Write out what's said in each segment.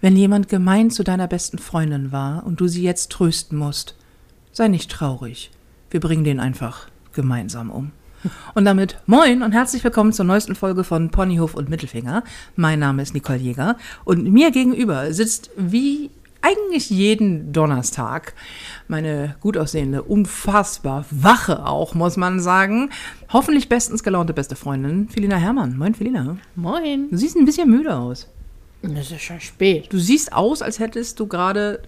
Wenn jemand gemein zu deiner besten Freundin war und du sie jetzt trösten musst, sei nicht traurig. Wir bringen den einfach gemeinsam um. Und damit moin und herzlich willkommen zur neuesten Folge von Ponyhof und Mittelfinger. Mein Name ist Nicole Jäger und mir gegenüber sitzt wie eigentlich jeden Donnerstag meine gut aussehende, unfassbar wache auch, muss man sagen, hoffentlich bestens gelaunte beste Freundin, Felina Herrmann. Moin, Felina. Moin. Du siehst ein bisschen müde aus. Das ist schon spät. Du siehst aus, als hättest du gerade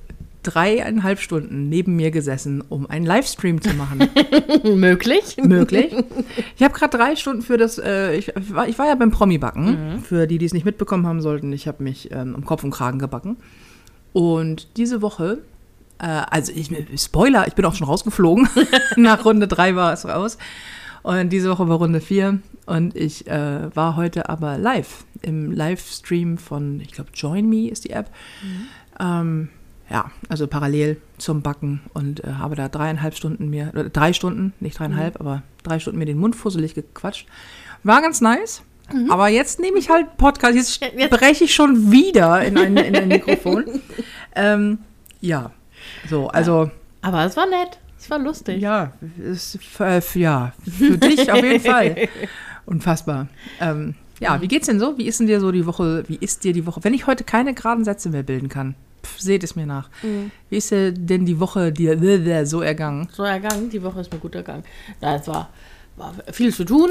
dreieinhalb Stunden neben mir gesessen, um einen Livestream zu machen. Möglich. Möglich. Ich habe gerade drei Stunden für das, äh, ich, war, ich war ja beim Promi-Backen, Mhm. für die, die es nicht mitbekommen haben sollten. Ich habe mich ähm, um Kopf und Kragen gebacken. Und diese Woche, äh, also ich, Spoiler, ich bin auch schon rausgeflogen. Nach Runde drei war es raus. Und diese Woche war Runde vier. Und ich äh, war heute aber live im Livestream von, ich glaube, Join Me ist die App. Ähm, ja, also parallel zum Backen und äh, habe da dreieinhalb Stunden mir, oder drei Stunden, nicht dreieinhalb, aber drei Stunden mir den Mund fusselig gequatscht. War ganz nice. Aber jetzt neme ich halt Podcast. Jetzt, Ja, jetzt- breche ich schon wieder in ein, in ein Mikrofon. ähm, ja, so, also Aber es war nett. Es war lustig. ja, ist, äh, ja, für dich auf jeden Fall. Unfassbar. Ähm, ja, wie geht's denn so? Wie ist denn dir so die Woche? Wie ist dir die Woche? Wenn ich heute keine geraden Sätze mehr bilden kann, pff, seht es mir nach. Wie ist dir denn die Woche dir so ergangen? So ergangen. Die Woche ist mir gut ergangen. Es war, war viel zu tun.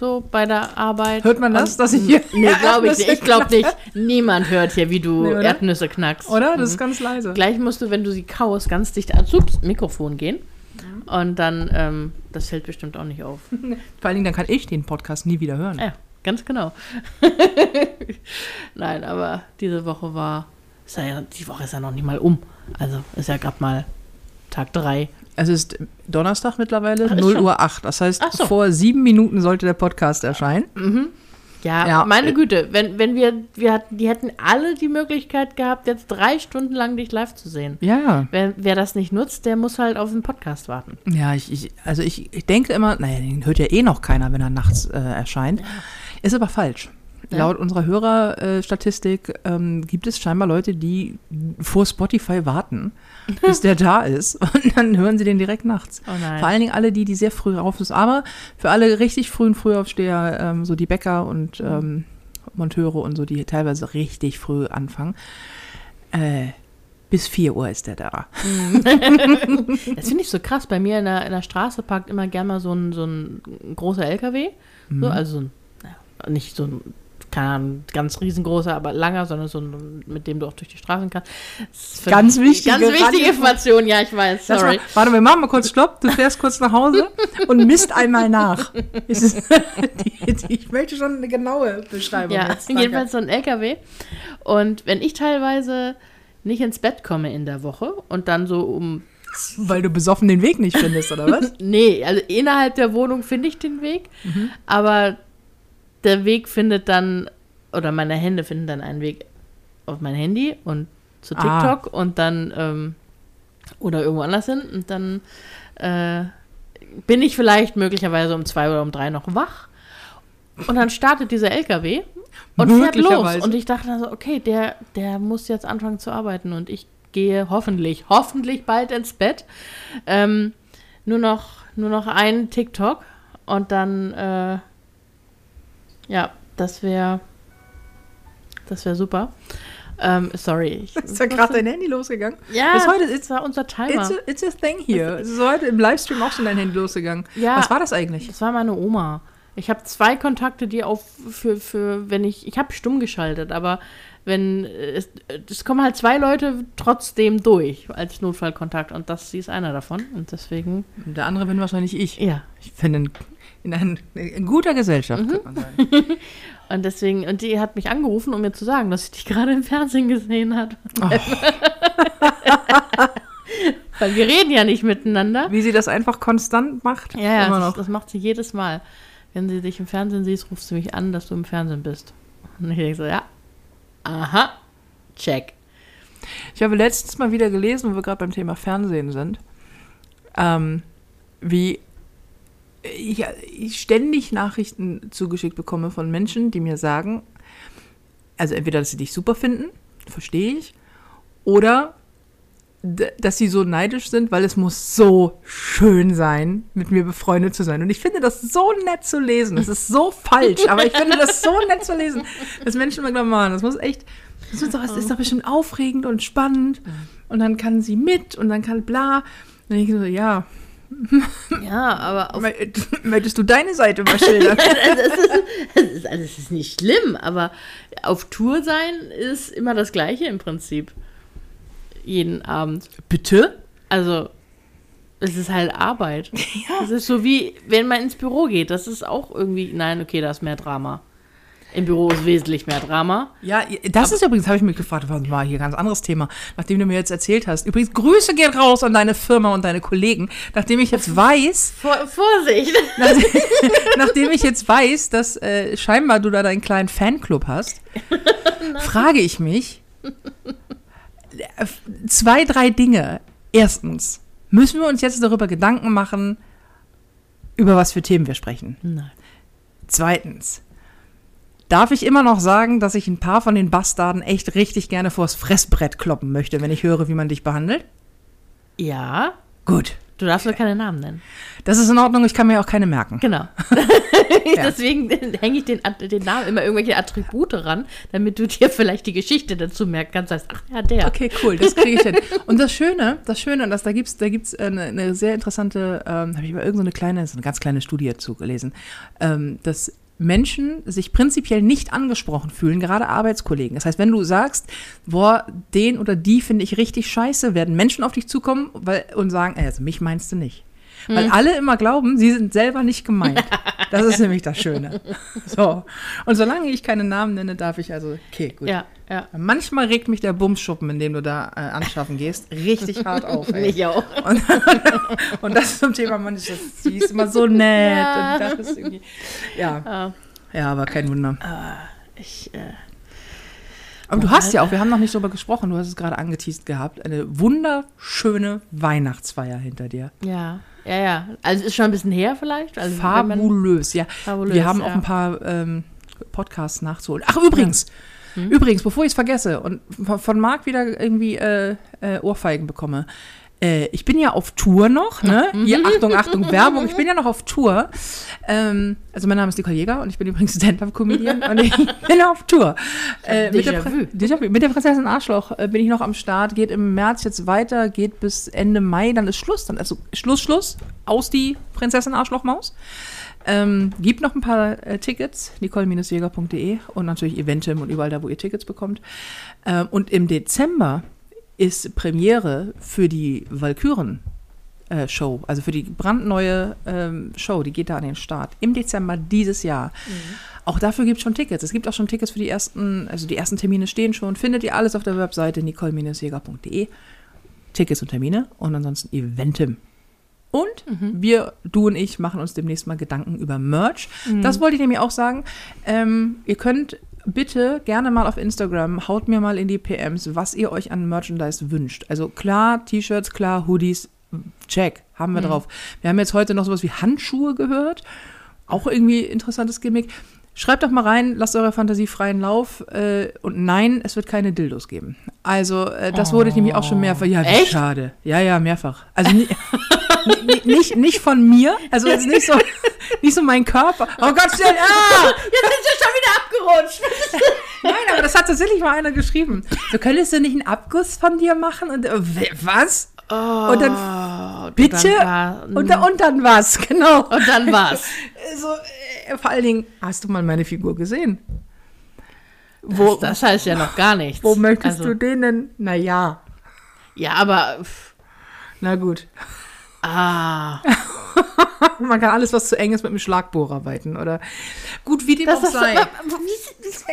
So bei der Arbeit. Hört man das, Und- dass ich hier Nee, glaube ich nicht. Ich glaube nicht. Niemand hört hier, wie du Nee? Erdnüsse knackst. Oder? Das ist Mhm. ganz leise. Gleich musst du, wenn du sie kaust, ganz dicht ans Ups, Mikrofon gehen. Und dann, ähm, das fällt bestimmt auch nicht auf. Vor allen Dingen, dann kann ich den Podcast nie wieder hören. Ja, ganz genau. Nein, aber diese Woche war, ist ja, die Woche ist ja noch nicht mal um. Also ist ja gerade mal Tag drei. Es ist Donnerstag mittlerweile, Ach, ist 0 schon. Uhr 8. Das heißt, so. vor sieben Minuten sollte der Podcast erscheinen. Ja, Ja. meine Güte, wenn, wenn wir, wir hatten, die hätten alle die Möglichkeit gehabt, jetzt drei Stunden lang dich live zu sehen. Ja. Wer, wer das nicht nutzt, der muss halt auf den Podcast warten. Ja, ich, ich, also ich, ich denke immer, naja, den hört ja eh noch keiner, wenn er nachts äh, erscheint. Ist aber falsch. Ja. Laut unserer Hörerstatistik ähm, gibt es scheinbar Leute, die vor Spotify warten, bis der da ist. Und dann hören sie den direkt nachts. Oh nein. Vor allen Dingen alle, die, die sehr früh rauf sind. Aber für alle richtig frühen Frühaufsteher, ähm, so die Bäcker und ähm, Monteure und so, die teilweise richtig früh anfangen, äh, bis 4 Uhr ist der da. Das finde ich so krass. Bei mir in der, in der Straße parkt immer gerne mal so ein, so ein großer LKW. So, also so ein, nicht so ein, keine Ahnung, ganz riesengroßer, aber langer, sondern so ein, mit dem du auch durch die Straßen kannst. Ganz wichtige Ganz wichtige Information, ja, ich weiß, sorry. war, warte, wir machen mal kurz Stopp. Du fährst kurz nach Hause und misst einmal nach. Die, die, ich möchte schon eine genaue Beschreibung. Ja, jetzt. Jedenfalls so ein LKW. Und wenn ich teilweise nicht ins Bett komme in der Woche und dann so um Weil du besoffen den Weg nicht findest, oder was? Nee, also innerhalb der Wohnung finde ich den Weg, Mhm. aber der Weg findet dann, oder meine Hände finden dann einen Weg auf mein Handy und zu Ah. TikTok und dann, ähm, oder irgendwo anders hin und dann äh, bin ich vielleicht möglicherweise um zwei oder um drei noch wach und dann startet dieser LKW und fährt los und ich dachte dann so, okay, der, der muss jetzt anfangen zu arbeiten und ich gehe hoffentlich, hoffentlich bald ins Bett. Ähm, nur noch, nur noch ein TikTok und dann, äh, ja, das wäre, das wäre super. Ähm, sorry. Ich, Ist ja gerade dein Handy losgegangen? ja, Bis heute das ist- war unser Timer. It's a, it's a thing here. Es ist heute im Livestream auch schon dein Handy losgegangen. Ja. Was war das eigentlich? Das war meine Oma. Ich habe zwei Kontakte, die auf für, für wenn ich ich habe stumm geschaltet, aber wenn äh, es, es kommen halt zwei Leute trotzdem durch als Notfallkontakt und das sie ist einer davon und deswegen Der andere bin wahrscheinlich ich. ja Ich bin in, in, ein, in guter Gesellschaft, Mhm. könnte man sagen. und deswegen und die hat mich angerufen, um mir zu sagen, dass sie dich gerade im Fernsehen gesehen hat. Oh. Weil wir reden ja nicht miteinander. Wie sie das einfach konstant macht. Ja, ja, Immer das, noch. das macht sie jedes Mal. Wenn sie dich im Fernsehen siehst, ruft sie mich an, dass du im Fernsehen bist. Und ich denke so, ja, aha, check. Ich habe letztens mal wieder gelesen, wo wir gerade beim Thema Fernsehen sind, ähm, wie ich, ich ständig Nachrichten zugeschickt bekomme von Menschen, die mir sagen, also entweder, dass sie dich super finden, verstehe ich. Oder dass sie so neidisch sind, weil es muss so schön sein, mit mir befreundet zu sein. Und ich finde das so nett zu lesen. Das ist so falsch, aber ich finde das so nett zu lesen, dass Menschen immer glauben, Mann, das muss echt, das, muss doch, das ist doch bestimmt aufregend und spannend. Und dann kann sie mit und dann kann bla. Und ich so, ja, Ja, aber auf, mö- möchtest du deine Seite mal schildern? das, ist, das, ist, also es ist nicht schlimm, aber auf Tour sein ist immer das Gleiche im Prinzip. Jeden Abend. Bitte? Also, es ist halt Arbeit. Es ist so wie, wenn man ins Büro geht. Das ist auch irgendwie, nein, okay, da ist mehr Drama. Im Büro ist wesentlich mehr Drama. Ja, das ist übrigens, habe ich mich gefragt, was war hier ein ganz anderes Thema, nachdem du mir jetzt erzählt hast. Übrigens, Grüße gehen raus an deine Firma und deine Kollegen, nachdem ich jetzt weiß, Vor, Vorsicht! nachdem, nachdem ich jetzt weiß, dass äh, scheinbar du da deinen kleinen Fanclub hast, frage ich mich zwei, drei Dinge. Erstens, müssen wir uns jetzt darüber Gedanken machen, über was für Themen wir sprechen? Nein. Zweitens, darf ich immer noch sagen, dass ich ein paar von den Bastarden echt richtig gerne vors Fressbrett kloppen möchte, wenn ich höre, wie man dich behandelt? Ja, Gut. du darfst nur keine Namen nennen. Das ist in Ordnung, ich kann mir auch keine merken. Genau. Deswegen hänge ich den, den Namen immer irgendwelche Attribute ran, damit du dir vielleicht die Geschichte dazu merken kannst. Heißt, ach ja, der. Okay, cool, das kriege ich hin. Und das Schöne, das Schöne, und das, da gibt's, da gibt's eine, eine sehr interessante, ähm, habe ich mal irgendeine kleine, so eine ganz kleine Studie dazu gelesen, ähm, dass Menschen sich prinzipiell nicht angesprochen fühlen, gerade Arbeitskollegen. Das heißt, wenn du sagst, boah, den oder die finde ich richtig scheiße, werden Menschen auf dich zukommen weil, und sagen, ey, also mich meinst du nicht. Weil alle immer glauben, sie sind selber nicht gemeint. Das ist nämlich das Schöne. So. Und solange ich keine Namen nenne, darf ich also, okay, gut. Ja, ja. Manchmal regt mich der Bumsschuppen, in dem du da äh, anschaffen gehst, richtig hart auf. Ey. Mich auch. Und, und das zum Thema Mensch, das, die ist immer so nett. Ja. Und das ist irgendwie, ja, Ah, ja, aber kein Wunder. ich, äh, Aber du hast ja auch, wir haben noch nicht darüber gesprochen, du hast es gerade angeteased gehabt, eine wunderschöne Weihnachtsfeier hinter dir. ja, ja, ja. Also ist schon ein bisschen her vielleicht. Also Fabulös, ja. Fabulös, wir haben auch ja. ein paar ähm, Podcasts nachzuholen. Ach, übrigens, Hm? übrigens, bevor ich es vergesse und von, von Marc wieder irgendwie äh, äh, Ohrfeigen bekomme. Äh, ich bin ja auf Tour noch, ne? Mhm. Hier, Achtung, Achtung, Werbung. Ich bin ja noch auf Tour. Ähm, also mein Name ist Nicole Jäger und ich bin übrigens Stand-Up-Comedian und ich bin auf Tour. Äh, mit, der mit der Prinzessin Arschloch äh, bin ich noch am Start, geht im März jetzt weiter, geht bis Ende Mai, dann ist Schluss. Dann also Schluss, Schluss, aus die Prinzessin Arschlochmaus. Ähm, gibt noch ein paar äh, Tickets, nicole-jäger.de und natürlich Eventim und überall da, wo ihr Tickets bekommt. Ähm, und im Dezember ist Premiere für die Valkyren. äh, Show, also für die brandneue ähm, Show, die geht da an den Start im Dezember dieses Jahr. Auch dafür gibt es schon Tickets. Es gibt auch schon Tickets für die ersten, also die ersten Termine stehen schon. Findet ihr alles auf der Webseite nicole-jäger.de. Tickets und Termine und ansonsten Eventim. Und wir, du und ich, machen uns demnächst mal Gedanken über Merch. Das wollte ich nämlich auch sagen. Ähm, ihr könnt bitte gerne mal auf Instagram, haut mir mal in die PMs, was ihr euch an Merchandise wünscht. Also klar, T-Shirts, klar, Hoodies, check, haben wir drauf. Wir haben jetzt heute noch sowas wie Handschuhe gehört. Auch irgendwie interessantes Gimmick. Schreibt doch mal rein, lasst eurer Fantasie freien Lauf. Äh, und nein, es wird keine Dildos geben. Also, äh, das wurde ich nämlich auch schon mehrfach. Ja, Echt? schade. Ja, ja, mehrfach. Also ni- ni- nicht, nicht von mir. Also jetzt nicht so, nicht so mein Körper. Oh Gott, stell, ah! Jetzt sind wir schon wieder abgerutscht. Nein, aber das hat tatsächlich mal einer geschrieben. So könntest du nicht einen Abguss von dir machen? Und äh, was? Oh, Und dann und Bitte? Dann war, Und, da, und dann was? Genau. und dann war's. So, äh, vor allen Dingen, hast du mal meine Figur gesehen? Wo, Das, das heißt ja noch gar nichts. wo möchtest Also, du den denn? Naja, Ja, aber. pff, na gut. Ah. Man kann alles, was zu eng ist, mit einem Schlagbohrer arbeiten, oder? Gut, wie dem Das auch sei. Wie, wie, wie ist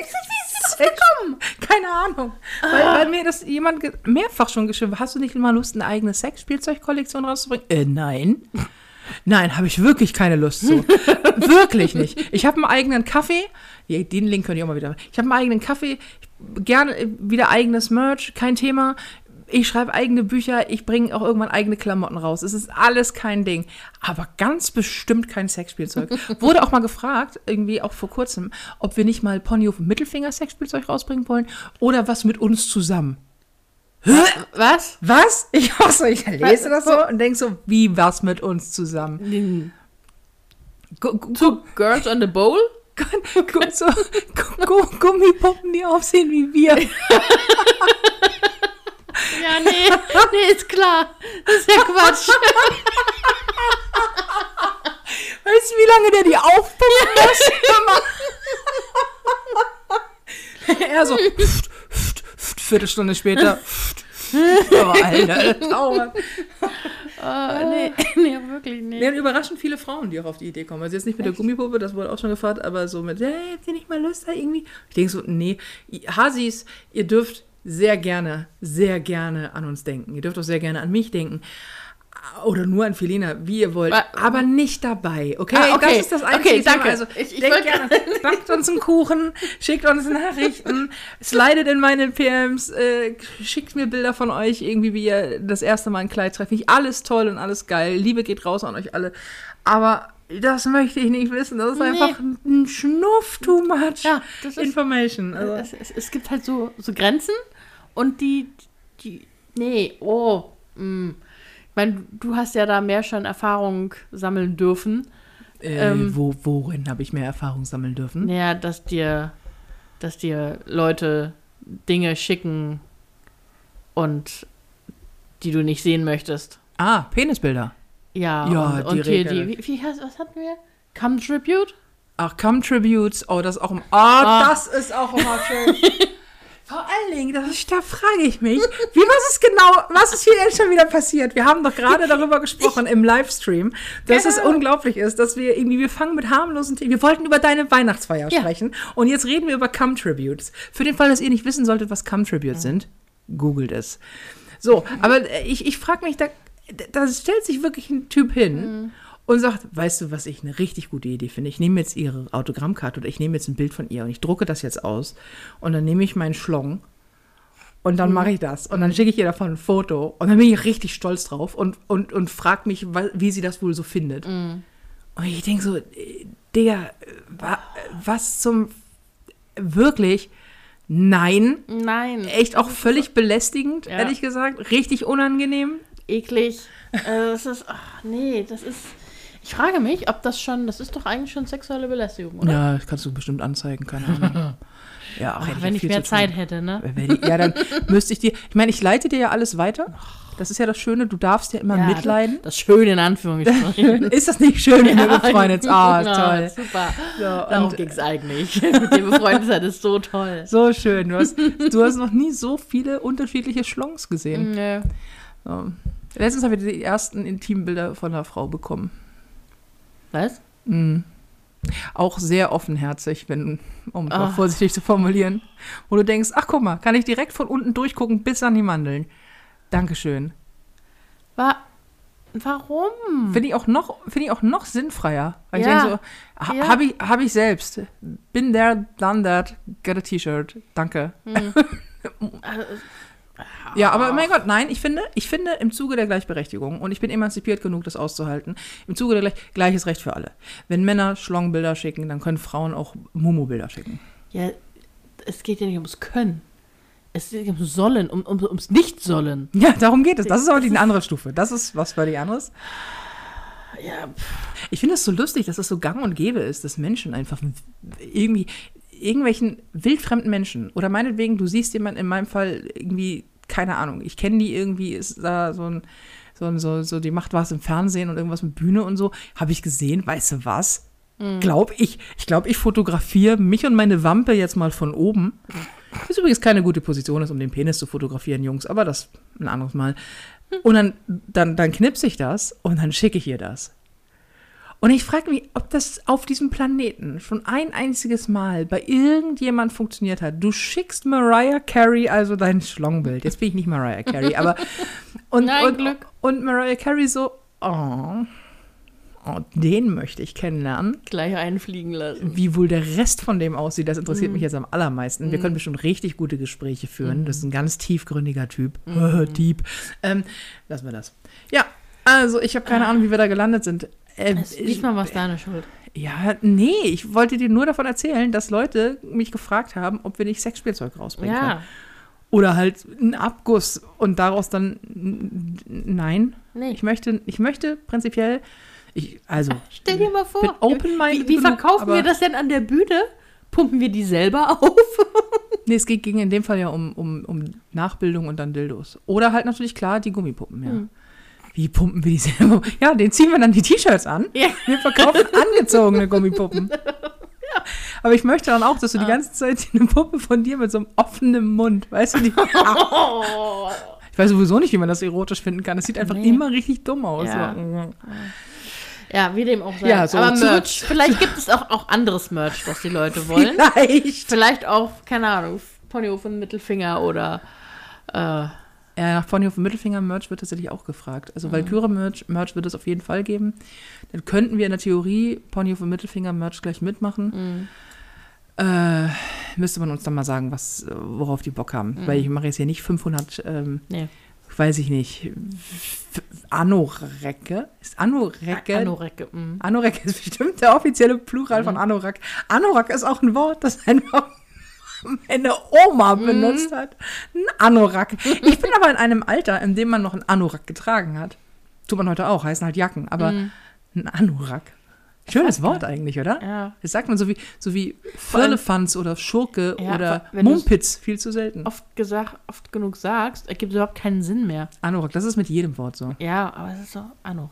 das? Keine Ahnung. Weil, weil mir das jemand mehrfach schon geschrieben hat. Hast du nicht mal Lust, eine eigene Sexspielzeugkollektion rauszubringen? Äh, nein. Nein, habe ich wirklich keine Lust zu. wirklich nicht. Ich habe einen eigenen Kaffee. Ja, Den Link könnt ihr auch mal wieder. Ich habe einen eigenen Kaffee. Gerne äh, wieder eigenes Merch. Kein Thema. Ich schreibe eigene Bücher, ich bringe auch irgendwann eigene Klamotten raus. Es ist alles kein Ding. Aber ganz bestimmt kein Sexspielzeug. Wurde auch mal gefragt, irgendwie auch vor kurzem, ob wir nicht mal Ponyhof und Mittelfinger Sexspielzeug rausbringen wollen oder was mit uns zusammen. Was? Was? Ich, so, ich lese das so und denke so, wie was mit uns zusammen? Gu- gu- Two Girls on the Bowl? so, gu- gu- Gummipuppen, die aussehen wie wir. Ja, nee, nee, ist klar. Das ist ja Quatsch. Weißt du, wie lange der die aufpumpen muss? er so, pft, pft, pft, Viertelstunde später. pft, pft. Oh, Alter, Trauer. Oh, nee, nee, wirklich nicht. Ja, und überraschend viele Frauen, die auch auf die Idee kommen. Also jetzt nicht mit der Gummipuppe, das wurde auch schon gefragt, aber so mit, hey, habt ihr nicht mal Lust da irgendwie? Ich denke so, nee, Hasis, ihr dürft sehr gerne, sehr gerne an uns denken. Ihr dürft auch sehr gerne an mich denken. Oder nur an Felina, wie ihr wollt, aber nicht dabei, okay? Ah, okay. Das ist das einzige Okay, danke. Thema. Also, Ich- ich denkt gerne, backt uns einen Kuchen, schickt uns Nachrichten, slidet in meine PMs, äh, schickt mir Bilder von euch, irgendwie wie ihr das erste Mal ein Kleid trefft. Finde ich alles toll und alles geil. Liebe geht raus an euch alle. Aber das möchte ich nicht wissen. Das ist Nee. einfach ein Schnuff too much Ja, das ist- information. Also, Es, es, es gibt halt so, so Grenzen und die, die, nee, oh, mm. ich meine, du hast ja da mehr schon Erfahrung sammeln dürfen. äh, ähm, wo, worin habe ich mehr Erfahrung sammeln dürfen? Naja, dass dir, dass dir Leute Dinge schicken und die du nicht sehen möchtest. Ah, Penisbilder. Ja, Ja, und, und hier die, wie, wie heißt, was hatten wir? Come Tribute? Ach, Come Tributes. Oh, das ist auch im. Oh, Ah. das ist auch immer schön. Vor allen Dingen, das ist, da frage ich mich, wie was ist genau, was ist hier denn schon wieder passiert? Wir haben doch gerade darüber gesprochen im Livestream, dass es Genau. unglaublich ist, dass wir irgendwie, wir fangen mit harmlosen Themen. Wir wollten über deine Weihnachtsfeier Ja. sprechen und jetzt reden wir über Come Tributes. Für den Fall, dass ihr nicht wissen solltet, was Come Tributes sind, googelt es. So, aber ich, ich frage mich, da, da stellt sich wirklich ein Typ hin und sagt, weißt du, was ich eine richtig gute Idee finde? Ich nehme jetzt ihre Autogrammkarte oder ich nehme jetzt ein Bild von ihr und ich drucke das jetzt aus und dann nehme ich meinen Schlong und dann mache ich das und dann schicke ich ihr davon ein Foto und dann bin ich richtig stolz drauf und, und, und frage mich, wie sie das wohl so findet. Und ich denke so, Digga, wa, was zum, wirklich, nein, Nein. echt auch völlig belästigend, Ja. ehrlich gesagt, richtig unangenehm. eklig. äh, das ist, ach nee, das ist. Ich frage mich, ob das schon, das ist doch eigentlich schon sexuelle Belästigung, oder? Ja, das kannst du bestimmt anzeigen, keine Ahnung. Ja, Ach, hätte wenn ja ich mehr tun. Zeit hätte, ne? Wenn ja, dann müsste ich dir. Ich meine, ich leite dir ja alles weiter. Das ist ja das Schöne, du darfst ja immer Ja, mitleiden. Das, das Schöne in Anführungsstrichen. Ist das nicht schön, wenn wir befreundet sind? Ah, Ja, toll. Super. So, Darum ging es eigentlich. Mit dir befreundet sein ist so toll. so schön. Du hast, du hast noch nie so viele unterschiedliche Schlongs gesehen. Nö. So. Letztens habe ich die ersten Intimbilder von einer Frau bekommen. Was? Mhm. Auch sehr offenherzig, wenn, um es mal Ah. vorsichtig zu formulieren. Wo du denkst, ach guck mal, kann ich direkt von unten durchgucken bis an die Mandeln. Dankeschön. Wa Warum? Finde ich, auch noch- finde ich auch noch sinnfreier. Weil Ja. ich denke so, ha, Ja. habe ich, hab ich selbst. Been there, done that, get a T-Shirt. Danke. Ja, aber mein Gott, nein, ich finde, ich finde im Zuge der Gleichberechtigung, und ich bin emanzipiert genug, das auszuhalten, im Zuge der Gleich gleiches Recht für alle. Wenn Männer Schlongbilder schicken, dann können Frauen auch Mumu-Bilder schicken. Ja, es geht ja nicht ums Können. Es geht ums Sollen, um, um, ums Nicht-Sollen. Ja, darum geht es. Das ist aber die andere Stufe. Das ist was völlig anderes. Ja, Ich finde es so lustig, dass es so gang und gäbe ist, dass Menschen einfach irgendwie irgendwelchen wildfremden Menschen oder meinetwegen, du siehst jemanden in meinem Fall irgendwie, keine Ahnung, ich kenne die irgendwie, ist da so ein, so, ein, so, so, die macht was im Fernsehen und irgendwas mit Bühne und so, habe ich gesehen, weißt du was? Glaub ich, ich glaube, ich fotografiere mich und meine Wampe jetzt mal von oben. Was übrigens keine gute Position ist, um den Penis zu fotografieren, Jungs, aber das ein anderes Mal. Und dann, dann, dann knipse ich das und dann schicke ich ihr das. Und ich frage mich, ob das auf diesem Planeten schon ein einziges Mal bei irgendjemand funktioniert hat. Du schickst Mariah Carey also dein Schlongbild. Jetzt bin ich nicht Mariah Carey, aber und, Nein, und, Glück. und Mariah Carey so, oh, Und den möchte ich kennenlernen. Gleich einfliegen lassen. Wie wohl der Rest von dem aussieht, das interessiert Mhm. mich jetzt am allermeisten. Wir können bestimmt richtig gute Gespräche führen. Das ist ein ganz tiefgründiger Typ. Mhm. Deep. Ähm, lassen wir das. Ja, also ich habe keine Ahnung, wie wir da gelandet sind. Ähm, Also, diesmal war es deine Schuld. ja, nee, ich wollte dir nur davon erzählen, dass Leute mich gefragt haben, ob wir nicht Sexspielzeug rausbringen können. Ja. Oder halt einen Abguss und daraus dann nein. Nee. Ich möchte, ich möchte prinzipiell, ich, also Stell dir mal vor. open-minded wie, wie genug, verkaufen aber- wir das denn an der Bühne? Pumpen wir die selber auf? nee, es geht- ging in dem Fall ja um, um, um Nachbildung und dann Dildos. Oder halt natürlich klar die Gummipuppen, ja. Hm. Wie pumpen wir die selber? Ja, den ziehen wir dann die T-Shirts an. Ja. Wir verkaufen angezogene Gummipuppen. Aber ich möchte dann auch, dass du die Ah. ganze Zeit eine Puppe von dir mit so einem offenen Mund, weißt du, die, Oh. ich weiß sowieso nicht, wie man das erotisch finden kann. Das sieht einfach Nee. immer richtig dumm aus. Ja. So. Ja, wie dem auch sei. Ja, so, Aber Merch. Vielleicht gibt es auch, auch anderes Merch, das die Leute wollen. Vielleicht. Vielleicht auch, keine Ahnung, Ponyhof und Mittelfinger oder äh, Ja, nach Ponyhof Mittelfinger Merch wird tatsächlich auch gefragt. Also Valkyrie Merch, Merch wird es auf jeden Fall geben. Dann könnten wir in der Theorie Ponyhof Mittelfinger Merch gleich mitmachen. Äh, müsste man uns dann mal sagen, was, äh, worauf die Bock haben. Weil ich mache jetzt hier nicht 500, ähm, nee, weiß ich nicht, Anorecke. Ist Anorecke? Anorecke. mm. Anorak ist bestimmt der offizielle Plural von Anorak. Anorak ist auch ein Wort, das einfach meine Oma benutzt hat. Ein Anorak. Ich bin aber in einem Alter, in dem man noch einen Anorak getragen hat. Tut man heute auch, heißen halt Jacken, aber Mhm. ein Anorak. Schönes Wort eigentlich, oder? Ja. Das sagt man so wie, so wie Firlefanz oder Schurke Ja, oder Mumpitz, viel zu selten. Oft gesagt, oft genug sagst, ergibt es überhaupt keinen Sinn mehr. Anorak, das ist mit jedem Wort so. Ja, aber es ist so Anorak.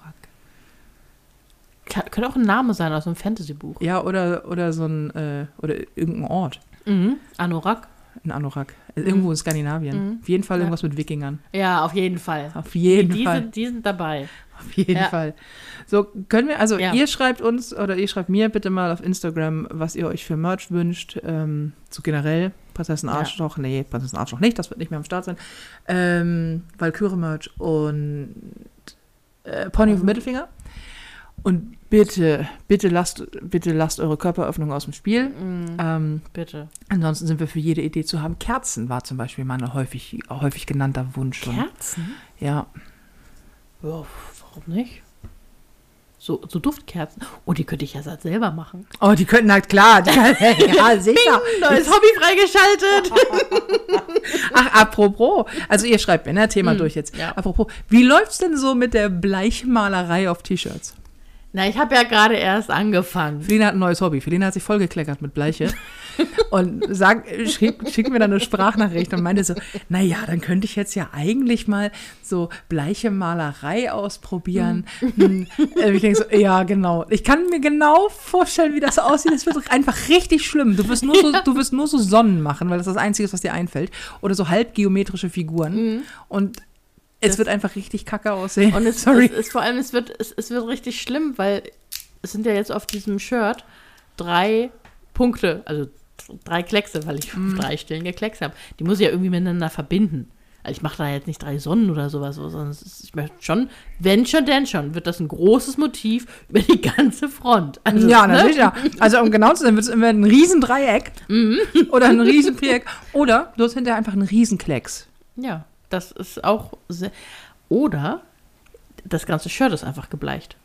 Kann, könnte auch ein Name sein aus einem Fantasy-Buch. Ja, oder, oder so ein, äh, oder irgendein Ort. Mhm. Anorak? Ein Anorak. Also Irgendwo in Skandinavien. Mhm. Auf jeden Fall Ja. irgendwas mit Wikingern. Ja, auf jeden Fall. Auf jeden die, Fall. Sind, die sind dabei. Auf jeden Ja. Fall. So, können wir, also Ja. ihr schreibt uns oder ihr schreibt mir bitte mal auf Instagram, was ihr euch für Merch wünscht. Ähm, so generell. Prinzessin Ja. Arschloch, nee, Prinzessin Arschloch nicht, das wird nicht mehr am Start sein. Ähm, Valkyrie-Merch und äh, Pony auf Mhm. Mittelfinger. Und bitte, bitte lasst, bitte lasst eure Körperöffnung aus dem Spiel. Mhm. Ähm, Bitte. ansonsten sind wir für jede Idee zu haben. Kerzen war zum Beispiel mal ein häufig, häufig genannter Wunsch. Kerzen? Ja. Ja, warum nicht? So, so Duftkerzen. Oh, die könnte ich ja selber machen. Oh, die könnten halt klar. Die ja, sicher. Neues Hobby freigeschaltet. Ach, apropos. Also ihr schreibt mir, ne? Thema Hm, durch jetzt. ja. Apropos, wie läuft's denn so mit der Bleichmalerei auf T-Shirts? Na, ich habe ja gerade erst angefangen. Felina hat ein neues Hobby. Felina hat sich vollgekleckert mit Bleiche. und sagt, schickt, schickt mir dann eine Sprachnachricht und meinte so, naja, dann könnte ich jetzt ja eigentlich mal so bleiche Malerei ausprobieren. Hm. Äh, Ich denke so, ja, genau. Ich kann mir genau vorstellen, wie das aussieht. Es wird einfach richtig schlimm. Du wirst nur so, du wirst nur so Sonnen machen, weil das das Einzige ist, was dir einfällt. Oder so halbgeometrische Figuren. Und es wird einfach richtig kacke aussehen. Und es, Sorry. es ist vor allem, es wird, es, es wird richtig schlimm, weil es sind ja jetzt auf diesem Shirt drei Punkte, also drei Kleckse, weil ich auf drei Stellen gekleckst habe. Die muss ich ja irgendwie miteinander verbinden. Also ich mache da jetzt nicht drei Sonnen oder sowas, sondern es ist, ich möchte schon, wenn schon, denn schon, wird das ein großes Motiv über die ganze Front. Also, Ja, ne? natürlich, ja. Also um genau zu sein, wird es immer ein Riesendreieck Mhm. oder ein Riesenviereck oder du hast hinterher einfach einen Riesenklecks. Ja, das ist auch sehr. Oder das ganze Shirt ist einfach gebleicht.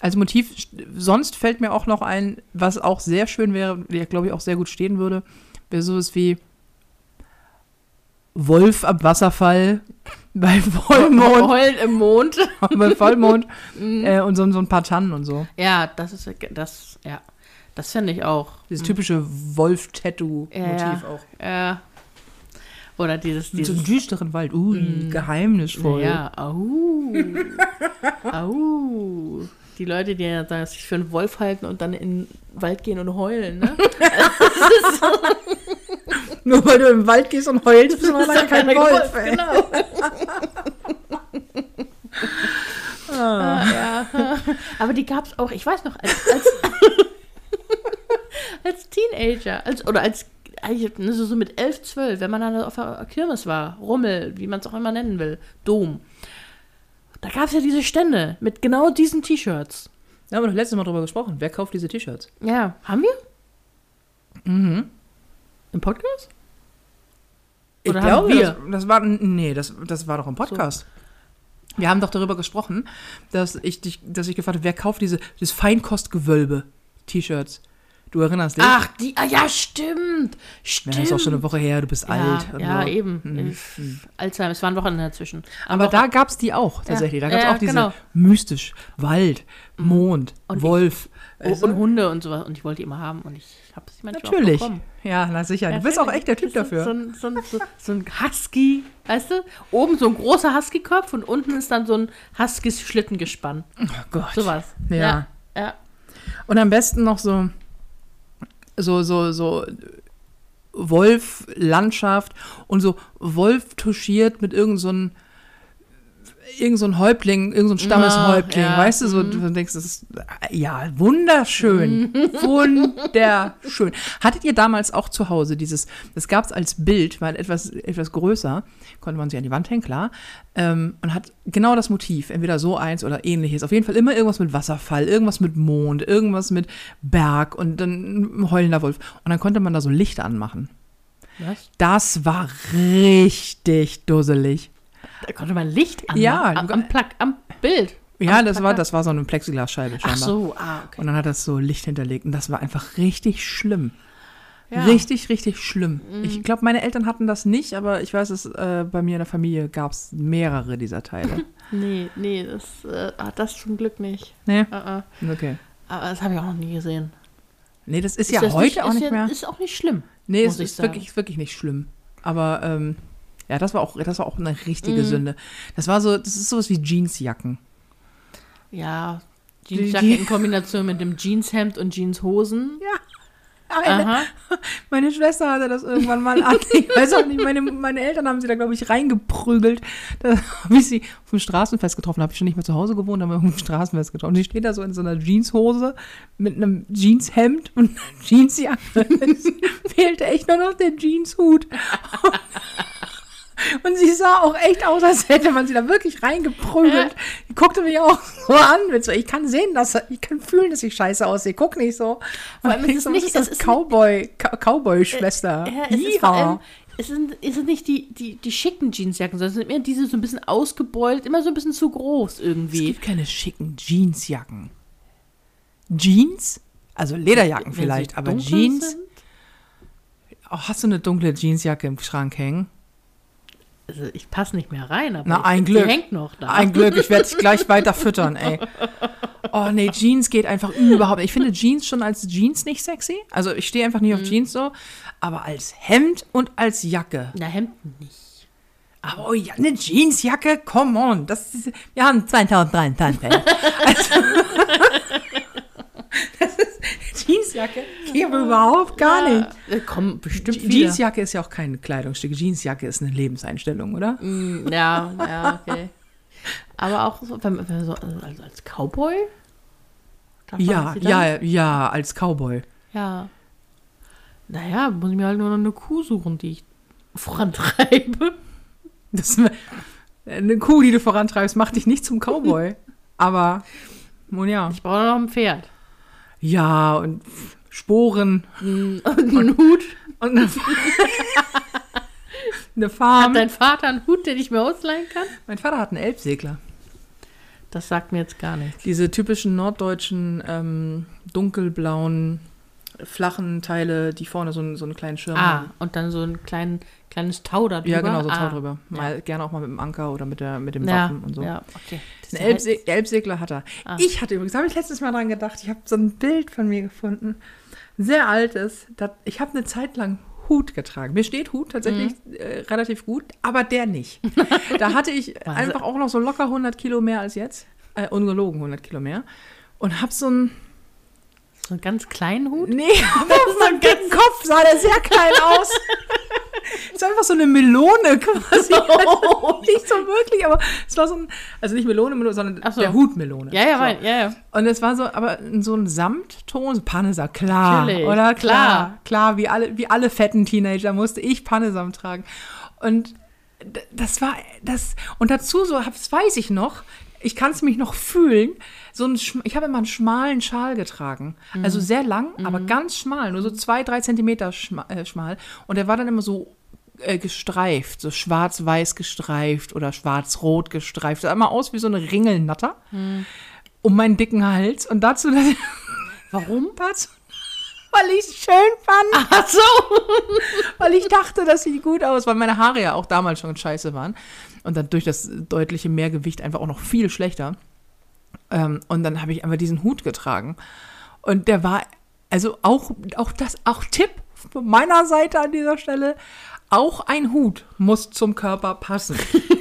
Als Motiv, sonst fällt mir auch noch ein, was auch sehr schön wäre, der glaube ich auch sehr gut stehen würde, wäre sowas wie Wolf am Wasserfall bei Vollmond, Heulen im Mond. bei Vollmond Mhm. äh, und so, so ein paar Tannen und so. Ja, das ist das, ja. Das finde ich auch. Dieses typische Wolf-Tattoo-Motiv Mhm. Ja, ja. auch. Ja. Oder dieses, Mit so einem dieses. düsteren Wald. Ui, geheimnisvoll. Ja, au. au. Die Leute, die ja da sich für einen Wolf halten und dann in den Wald gehen und heulen, ne? Nur weil du im Wald gehst und heulst, bist du noch lange kein Wolf. ey. Genau. Ah, ja. Aber die gab es auch, ich weiß noch, als, als, als Teenager, als, oder als, eigentlich, so so mit 11, 12, wenn man dann auf der Kirmes war, Rummel, wie man es auch immer nennen will, Dom. Da gab es ja diese Stände mit genau diesen T-Shirts. Da haben wir doch letztes Mal drüber gesprochen. Wer kauft diese T-Shirts? Ja, haben wir? Mhm. Im Podcast? Ich Oder glaube, haben wir? Das, das war, nee, das, das war doch im Podcast. Wir haben doch darüber gesprochen, dass ich, dich, dass ich gefragt habe, wer kauft diese, dieses Feinkostgewölbe-T-Shirts? Du erinnerst dich? Ach, die, ah, ja, stimmt. Ja, Stimmt. ist auch schon eine Woche her, du bist ja, alt. ja, so. eben. Mhm. Äh, Alzheimer, es waren Wochen dazwischen. Aber da gab es die auch, tatsächlich. Da gab es Ja, auch diese genau. mystisch, Wald, Mond, Und ich- Wolf. Oh, Weißt du? und Hunde und sowas. Und ich wollte die immer haben und ich habe sie manchmal Natürlich. auch bekommen. Ja, na sicher. Ja, du bist auch echt der Typ dafür. So ein, so, so, ein Husky, weißt du? Oben so ein großer Husky-Kopf und unten ist dann so ein Husky-Schlittengespann. oh Gott. Sowas. Ja. Ja. ja. Und am besten noch so, so, so, so Wolf-Landschaft und so Wolf touchiert mit irgend so irgend so ein Häuptling, irgend so ein Stammeshäuptling, Ja, weißt du, so, mhm. du denkst, das ist, ja, wunderschön, wunderschön. Hattet ihr damals auch zu Hause dieses, das gab es als Bild, weil etwas, etwas größer, konnte man sich an die Wand hängen, klar, ähm, und hat genau das Motiv, entweder so eins oder ähnliches, auf jeden Fall immer irgendwas mit Wasserfall, irgendwas mit Mond, irgendwas mit Berg und dann ein heulender Wolf. Und dann konnte man da so Licht anmachen. Was? Das war richtig dusselig. Da konnte man Licht an. Ja, am, du- am, Plak am Bild. Ja, Am das war, das war so eine Plexiglasscheibe scheinbar. Ach so, ah, okay. Und dann hat das so Licht hinterlegt und das war einfach richtig schlimm. Ja. Mhm. Richtig, richtig schlimm. Ich glaube, meine Eltern hatten das nicht, aber ich weiß, dass äh, bei mir in der Familie gab es mehrere dieser Teile. Nee, nee, das äh, hat das zum Glück nicht. nee? Uh -uh. Okay. Aber das habe ich auch noch nie gesehen. Nee, das ist, ja das heute auch ist nicht ja, mehr. Ist auch nicht schlimm. Nee, es ist sagen. wirklich, ist wirklich nicht schlimm. Aber ähm, ja, das war auch, das war auch eine richtige Mhm. Sünde. Das war so, das ist sowas wie Jeansjacken. Ja, Die- Jeansjacke die- in Kombination mit dem Jeanshemd und Jeanshosen. Eine, Aha. Meine Schwester hatte das irgendwann mal an. Ich weiß auch nicht, meine, meine Eltern haben sie da, glaube ich, reingeprügelt. Da habe ich sie auf dem Straßenfest getroffen. Da habe ich schon nicht mehr zu Hause gewohnt, haben wir auf dem Straßenfest getroffen. Die steht da so in so einer Jeanshose mit einem Jeanshemd und einer Jeansjacke. Fehlte echt nur noch der Jeanshut. Und sie sah auch echt aus, als hätte man sie da wirklich reingeprügelt. Die guckte mich auch so an. Mit so, ich kann sehen, dass ich kann fühlen, dass ich scheiße aussehe. Guck nicht so. Vor allem ist es so, nicht- ist das es ist Cowboy, Cow- Cowboy-Schwester. Ja, es es sind, es sind nicht die, die, die schicken Jeansjacken, sondern es sind immer diese so ein bisschen ausgebeult, immer so ein bisschen zu groß Es irgendwie. gibt keine schicken Jeansjacken. Jeans? Also Lederjacken Wenn vielleicht, aber Jeans. sind. Oh, hast du eine dunkle Jeansjacke im Schrank hängen? Also ich passe nicht mehr rein, aber Na, ich, ein die Glück. hängt noch da. Ein Glück, ich werde dich gleich weiter füttern, ey. Oh nee, Jeans geht einfach überhaupt nicht. Ich finde Jeans schon als Jeans nicht sexy. Also ich stehe einfach nicht auf Jeans so. Aber als Hemd und als Jacke. Na, Hemden nicht. Aber oh ja, eine Jeansjacke, come on. Das ist, wir haben 2023. Also, Jeansjacke geht aber überhaupt gar nicht. Ja, äh, kommen bestimmt Je- viele. Jeansjacke ist ja auch kein Kleidungsstück. Jeansjacke ist eine Lebenseinstellung, oder? Mm, Ja, ja, okay. Aber auch so, wenn, wenn so also als Cowboy? Ja, ja, ja, als Cowboy. Ja. Naja, muss ich mir halt nur noch eine Kuh suchen, die ich vorantreibe. Das, eine Kuh, die du vorantreibst, macht dich nicht zum Cowboy. Aber, nun ja. Ich brauche noch ein Pferd. Ja, und Sporen Mm, Und einen Hut. und eine, eine Hat Farm. dein Vater einen Hut, den ich mir ausleihen kann? Mein Vater hat einen Elbsegler. Das sagt mir jetzt gar nichts. Diese typischen norddeutschen ähm, dunkelblauen, flachen Teile, die vorne so, einen- so einen kleinen Schirm Ah, haben. und dann so ein klein, kleines Tau da drüber. Ja, genau, so ein ah. Tau drüber. Mal, Gerne auch mal mit dem Anker oder mit, der, mit dem Ja, Wappen und so. ja, okay. Ein Elbse Elbsegler hat er. Ah. Ich hatte übrigens, habe ich letztes Mal dran gedacht, ich habe so ein Bild von mir gefunden. Sehr altes. Das, ich habe eine Zeit lang Hut getragen. Mir steht Hut tatsächlich Mhm. äh, relativ gut, aber der nicht. da hatte ich Wahnsinn. einfach auch noch so locker 100 Kilo mehr als jetzt. Äh, ungelogen 100 Kilo mehr. Und habe so ein, so einen ganz kleinen Hut. nee, aber auf meinem dicken Kopf sah der sehr klein aus. Es ist einfach so eine Melone quasi. Also nicht so wirklich, aber es war so ein, also nicht Melone, Melone sondern so. der Hutmelone. Ja, ja, so. mein, ja, ja. Und es war so, aber in so ein Samtton, so Pannesamt, klar, Natürlich, oder? Klar, klar. klar, wie alle, wie alle fetten Teenager musste ich Pannesamt tragen. Und das war, das, und dazu so, das weiß ich noch, ich kann es mich noch fühlen. So ein, ich habe immer einen schmalen Schal getragen. Also sehr lang, aber ganz schmal. Nur so zwei, drei Zentimeter schma äh, schmal. Und der war dann immer so äh, gestreift. So schwarz-weiß gestreift oder schwarz-rot gestreift. Sah immer aus wie so eine Ringelnatter. Um meinen dicken Hals. Und dazu, Warum? dazu weil ich es schön fand. Ach so. weil ich dachte, das sieht gut aus, weil meine Haare ja auch damals schon scheiße waren. Und dann durch das deutliche Mehrgewicht einfach auch noch viel schlechter. Ähm, und dann habe ich einfach diesen Hut getragen. Und der war, also auch, auch das, auch Tipp von meiner Seite an dieser Stelle, auch ein Hut muss zum Körper passen.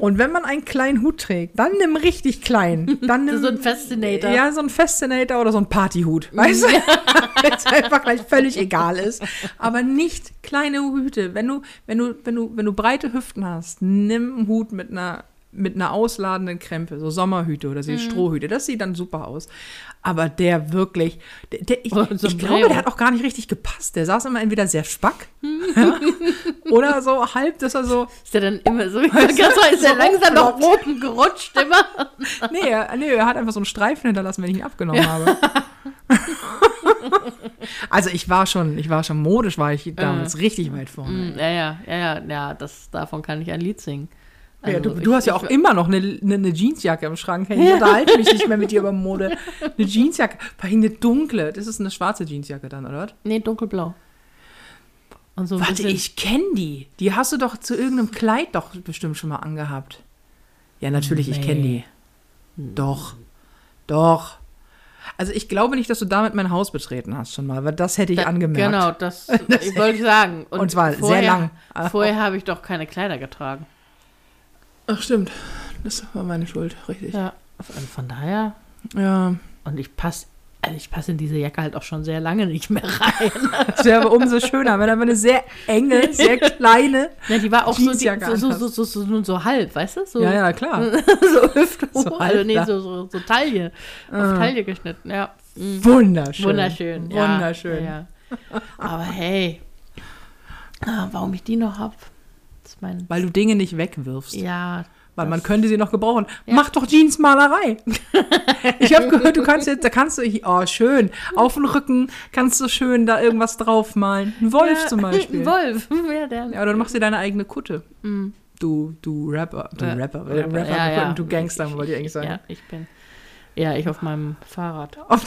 Und wenn man einen kleinen Hut trägt, dann nimm richtig klein. Dann nimm, So ein Fascinator. Ja, so ein Fascinator oder so ein Partyhut. Weißt du? Wenn es einfach gleich völlig egal ist. Aber nicht kleine Hüte. Wenn du, wenn du, wenn du, wenn du breite Hüften hast, nimm einen Hut mit einer, mit einer ausladenden Krempe, so Sommerhüte oder Mhm. so Strohhüte. Das sieht dann super aus. Aber der wirklich, der, der, ich, Und ich Sombrero. glaube, der hat auch gar nicht richtig gepasst. Der saß immer entweder sehr spack ja, oder so halb, dass er so, Ist der dann immer so, ganz ist der So langsam nach aufploppt. oben gerutscht immer? nee, er, nee, er hat einfach so einen Streifen hinterlassen, wenn ich ihn abgenommen habe. also ich war schon, ich war schon modisch, war ich damals richtig weit vorne. Mm, Ja, ja, ja, ja, ja, das, davon kann ich ein Lied singen. Ja, Also du, ich- du hast ja auch ich- immer noch eine, eine, eine Jeansjacke im Schrank hängen. Ich unterhalte mich nicht mehr mit dir über Mode. Eine Jeansjacke, eine dunkle. Das ist eine schwarze Jeansjacke dann, oder? was? Nee, dunkelblau. Und so Warte, ich kenne die. Die hast du doch zu irgendeinem Kleid doch bestimmt schon mal angehabt. Ja, natürlich, ich kenne die. Doch. Doch. Also ich glaube nicht, dass du damit mein Haus betreten hast schon mal, weil das hätte ich Da- angemerkt. Genau, das ich wollte ich sagen. Und zwar sehr vorher, lang. Vorher habe ich doch keine Kleider getragen. Ach stimmt. Das war meine Schuld, richtig. Ja, von von daher. Ja. Und ich passe also ich passe in diese Jacke halt auch schon sehr lange nicht mehr rein. Das wäre aber umso schöner, wenn aber eine sehr enge, sehr kleine. Ja, die war auch so, die, so, so, so, so, so, halb, weißt du? So, Ja, ja, klar. so Hüfte hoch. So also nee, so, so, so Taille. Auf Taille geschnitten, ja. Mhm. Wunderschön. Wunderschön. Ja, Wunderschön. Ja, ja. Aber hey, ah, warum ich die noch hab, ist mein. Weil du Dinge nicht wegwirfst. Ja, Weil man könnte sie noch gebrauchen. Ja. Mach doch Jeansmalerei. ich habe gehört, du kannst jetzt, da kannst du, oh schön, auf den Rücken kannst du schön da irgendwas draufmalen. Ein Wolf ja, zum Beispiel. Ein Wolf. Ja, der, Ja, oder du machst dir deine eigene Kutte. Mm. Du, du Rapper, du Ja. Rapper, Rapper, Rapper, ja, ja. du Gangster, wollte ich eigentlich sagen. Ja, ich bin. Ja, ich auf meinem Fahrrad. Auf-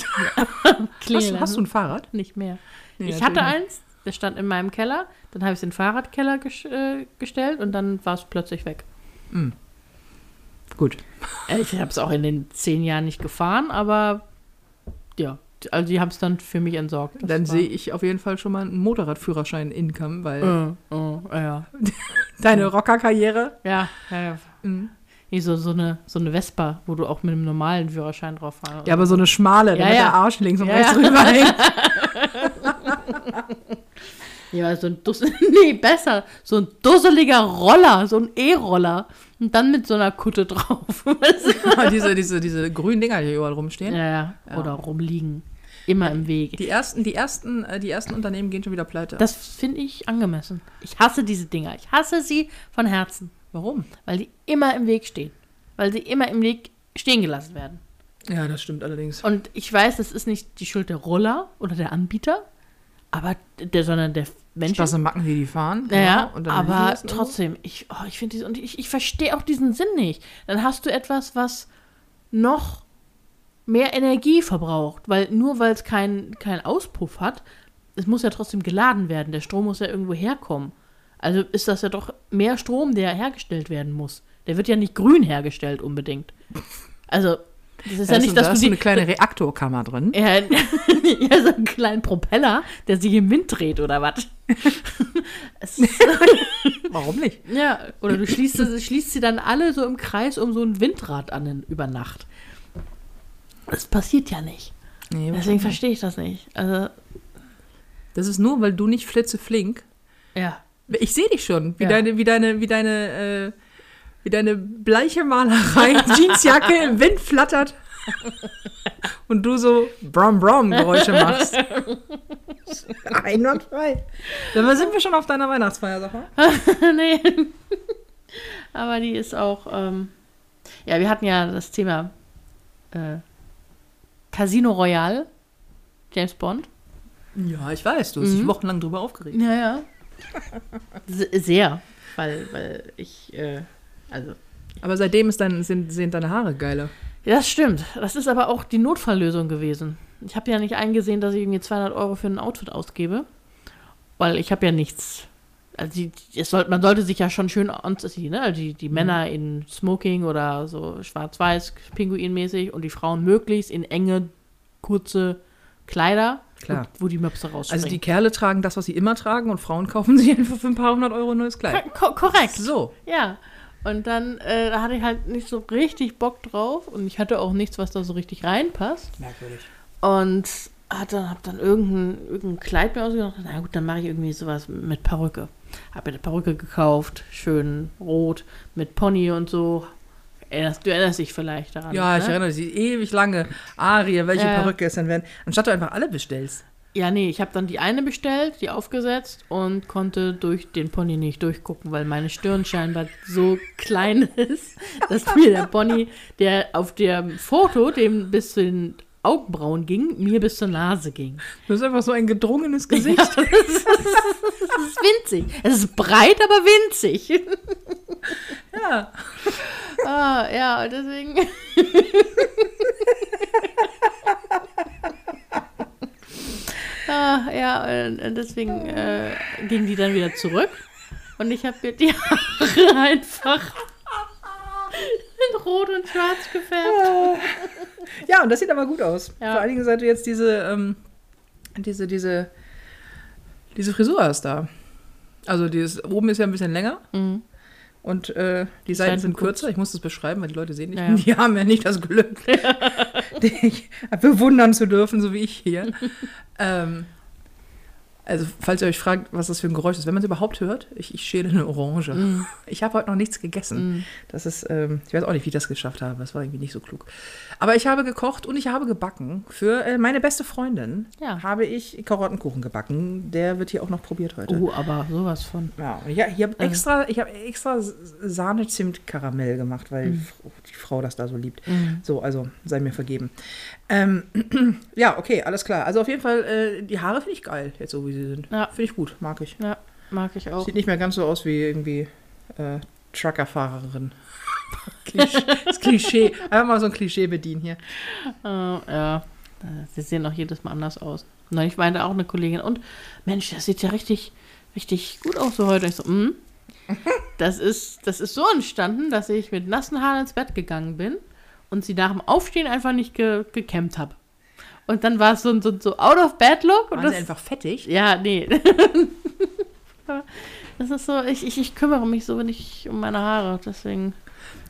Hast, hast du ein Fahrrad? Nicht mehr. Ich hatte eins, der stand in meinem Keller. Dann habe ich es in den Fahrradkeller ges äh, gestellt und dann war es plötzlich weg. Gut. Äh, Ich habe es auch in den zehn Jahren nicht gefahren, aber ja, also die haben es dann für mich entsorgt. Das Dann sehe ich auf jeden Fall schon mal einen Motorradführerschein-Income, weil Äh, äh, ja. deine Rockerkarriere. Ja, ja, ja. Mhm. Nee, so, so, eine, so eine Vespa, wo du auch mit einem normalen Führerschein drauf fahren Ja, aber so eine schmale, Ja, damit ja. der Arsch links und Ja, rechts ja. rüberhängt. Ja, so ein Duss nee, besser. So ein dusseliger Roller, so ein E-Roller. Und dann mit so einer Kutte drauf. Diese, diese, diese grünen Dinger, die hier überall rumstehen. ja, ja, Ja. oder rumliegen. Immer im Weg. Die ersten, die ersten, äh, die ersten Unternehmen gehen schon wieder pleite. Das finde ich angemessen. Ich hasse diese Dinger. Ich hasse sie von Herzen. Warum? Weil die immer im Weg stehen. Weil sie immer im Weg stehen gelassen werden. Ja, das stimmt allerdings. Und ich weiß, das ist nicht die Schuld der Roller oder der Anbieter, aber der, sondern der Menschen. Spaß und Macken, die die fahren. Naja, genau, aber trotzdem, ich, oh, ich finde und ich, ich verstehe auch diesen Sinn nicht. Dann hast du etwas, was noch mehr Energie verbraucht, weil nur weil es keinen keinen Auspuff hat, es muss ja trotzdem geladen werden. Der Strom muss ja irgendwo herkommen. Also ist das ja doch mehr Strom, der hergestellt werden muss. Der wird ja nicht grün hergestellt unbedingt. Also, das ist ja ist nicht, so- dass da du ist so die, eine kleine Reaktorkammer drin. ja, ja, so einen kleinen Propeller, der sich im Wind dreht oder was. Warum nicht? ja, oder du schließt, sie- schließt sie dann alle so im Kreis um so ein Windrad an über Nacht. Das passiert ja nicht. Nee, Deswegen verstehe ich das nicht. Also, das ist nur, weil du nicht flitzeflink. ja. Ich sehe dich schon, wie Ja. deine, wie deine, wie deine, äh, wie deine bleiche Malerei, Jeansjacke im Wind flattert. Und du so Brom Brom Geräusche machst. Einwandfrei. Dann sind wir schon auf deiner Weihnachtsfeier, mal. nee. Aber die ist auch, ähm, Ja, wir hatten ja das Thema äh, Casino Royale, James Bond. Ja, ich weiß, du hast dich Mhm. wochenlang drüber aufgeregt. Ja, ja. Se- Sehr, weil, weil ich, äh, also. Aber seitdem ist dein, sind, sind deine Haare geiler. Ja, das stimmt. Das ist aber auch die Notfalllösung gewesen. Ich habe ja nicht eingesehen, dass ich irgendwie 200 Euro für ein Outfit ausgebe, weil ich habe ja nichts. Also die, es soll, man sollte sich ja schon schön anziehen, ne? Also die, die Männer in Smoking oder so schwarz-weiß, pinguinmäßig und die Frauen möglichst in enge, kurze Kleider, Klar. Wo, wo die Möpse rausspringen. Also die Kerle tragen das, was sie immer tragen und Frauen kaufen sich einfach für ein paar hundert Euro ein neues Kleid. Ko korrekt. So. Ja. Und dann äh, da hatte ich halt nicht so richtig Bock drauf und ich hatte auch nichts, was da so richtig reinpasst. Merkwürdig. Und hat dann, hab dann irgendein, irgendein Kleid mir ausgedacht. Na gut, dann mache ich irgendwie sowas mit Perücke. Hab mir eine Perücke gekauft, schön rot, mit Pony und so. Erinnerst, du erinnerst dich vielleicht daran. Ja, ich ne? erinnere mich, ewig lange Arie, welche Ja. Perücke es denn werden. Anstatt du einfach alle bestellst. Ja, nee, ich habe dann die eine bestellt, die aufgesetzt und konnte durch den Pony nicht durchgucken, weil meine Stirn scheinbar so klein ist, dass mir der Pony, der auf dem Foto, dem bis zu den Augenbrauen ging, mir bis zur Nase ging. Das ist einfach so ein gedrungenes Gesicht. Ja, das, ist, das ist winzig. Es ist breit, aber winzig. Ja. Ah, ja, und deswegen. ah, ja, deswegen äh, ging die dann wieder zurück. Und ich habe mir die Haare einfach in Rot und Schwarz gefärbt. Ja, und das sieht aber gut aus. Ja. Vor allen Dingen, seit du jetzt diese, ähm, diese, diese, diese Frisur hast da. Also dieses, oben ist ja ein bisschen länger Mhm. Und äh, die Seiten Seiten sind kurz. kürzer. Ich muss das beschreiben, weil die Leute sehen nicht. Ja, ja. Die haben ja nicht das Glück, dich bewundern zu dürfen, so wie ich hier. ähm, also, falls ihr euch fragt, was das für ein Geräusch ist, wenn man es überhaupt hört, ich, ich schäle eine Orange. Mhm. Ich habe heute noch nichts gegessen. Mhm. Das ist, ähm, ich weiß auch nicht, wie ich das geschafft habe. Das war irgendwie nicht so klug. Aber ich habe gekocht und ich habe gebacken. Für äh, meine beste Freundin Ja. habe ich Karottenkuchen gebacken. Der wird hier auch noch probiert heute. Oh, aber sowas von. Ja, und ich, ich habe extra, ich habe extra Sahne-Zimt-Karamell gemacht, weil die F- die Frau das da so liebt. Mhm. So, also sei mir vergeben. Ähm, ja, okay, alles klar. Also auf jeden Fall, äh, die Haare finde ich geil, jetzt so wie sie sind. Ja. Finde ich gut, mag ich. Ja, mag ich auch. Sieht nicht mehr ganz so aus wie irgendwie äh, Truckerfahrerin. Das Klischee. Einfach mal so ein Klischee bedienen hier. Äh, ja, sie sehen auch jedes Mal anders aus. Nein, ich meinte auch eine Kollegin. Und Mensch, das sieht ja richtig, richtig gut aus so heute. Ich so, mm. Das ist, das ist so entstanden, dass ich mit nassen Haaren ins Bett gegangen bin und sie nach dem Aufstehen einfach nicht ge gekämmt habe. Und dann war es so ein so, so out-of-bed-Look. und Waren das- sie einfach fettig? Ja, nee. das ist so, ich, ich, ich kümmere mich so nicht um meine Haare, deswegen,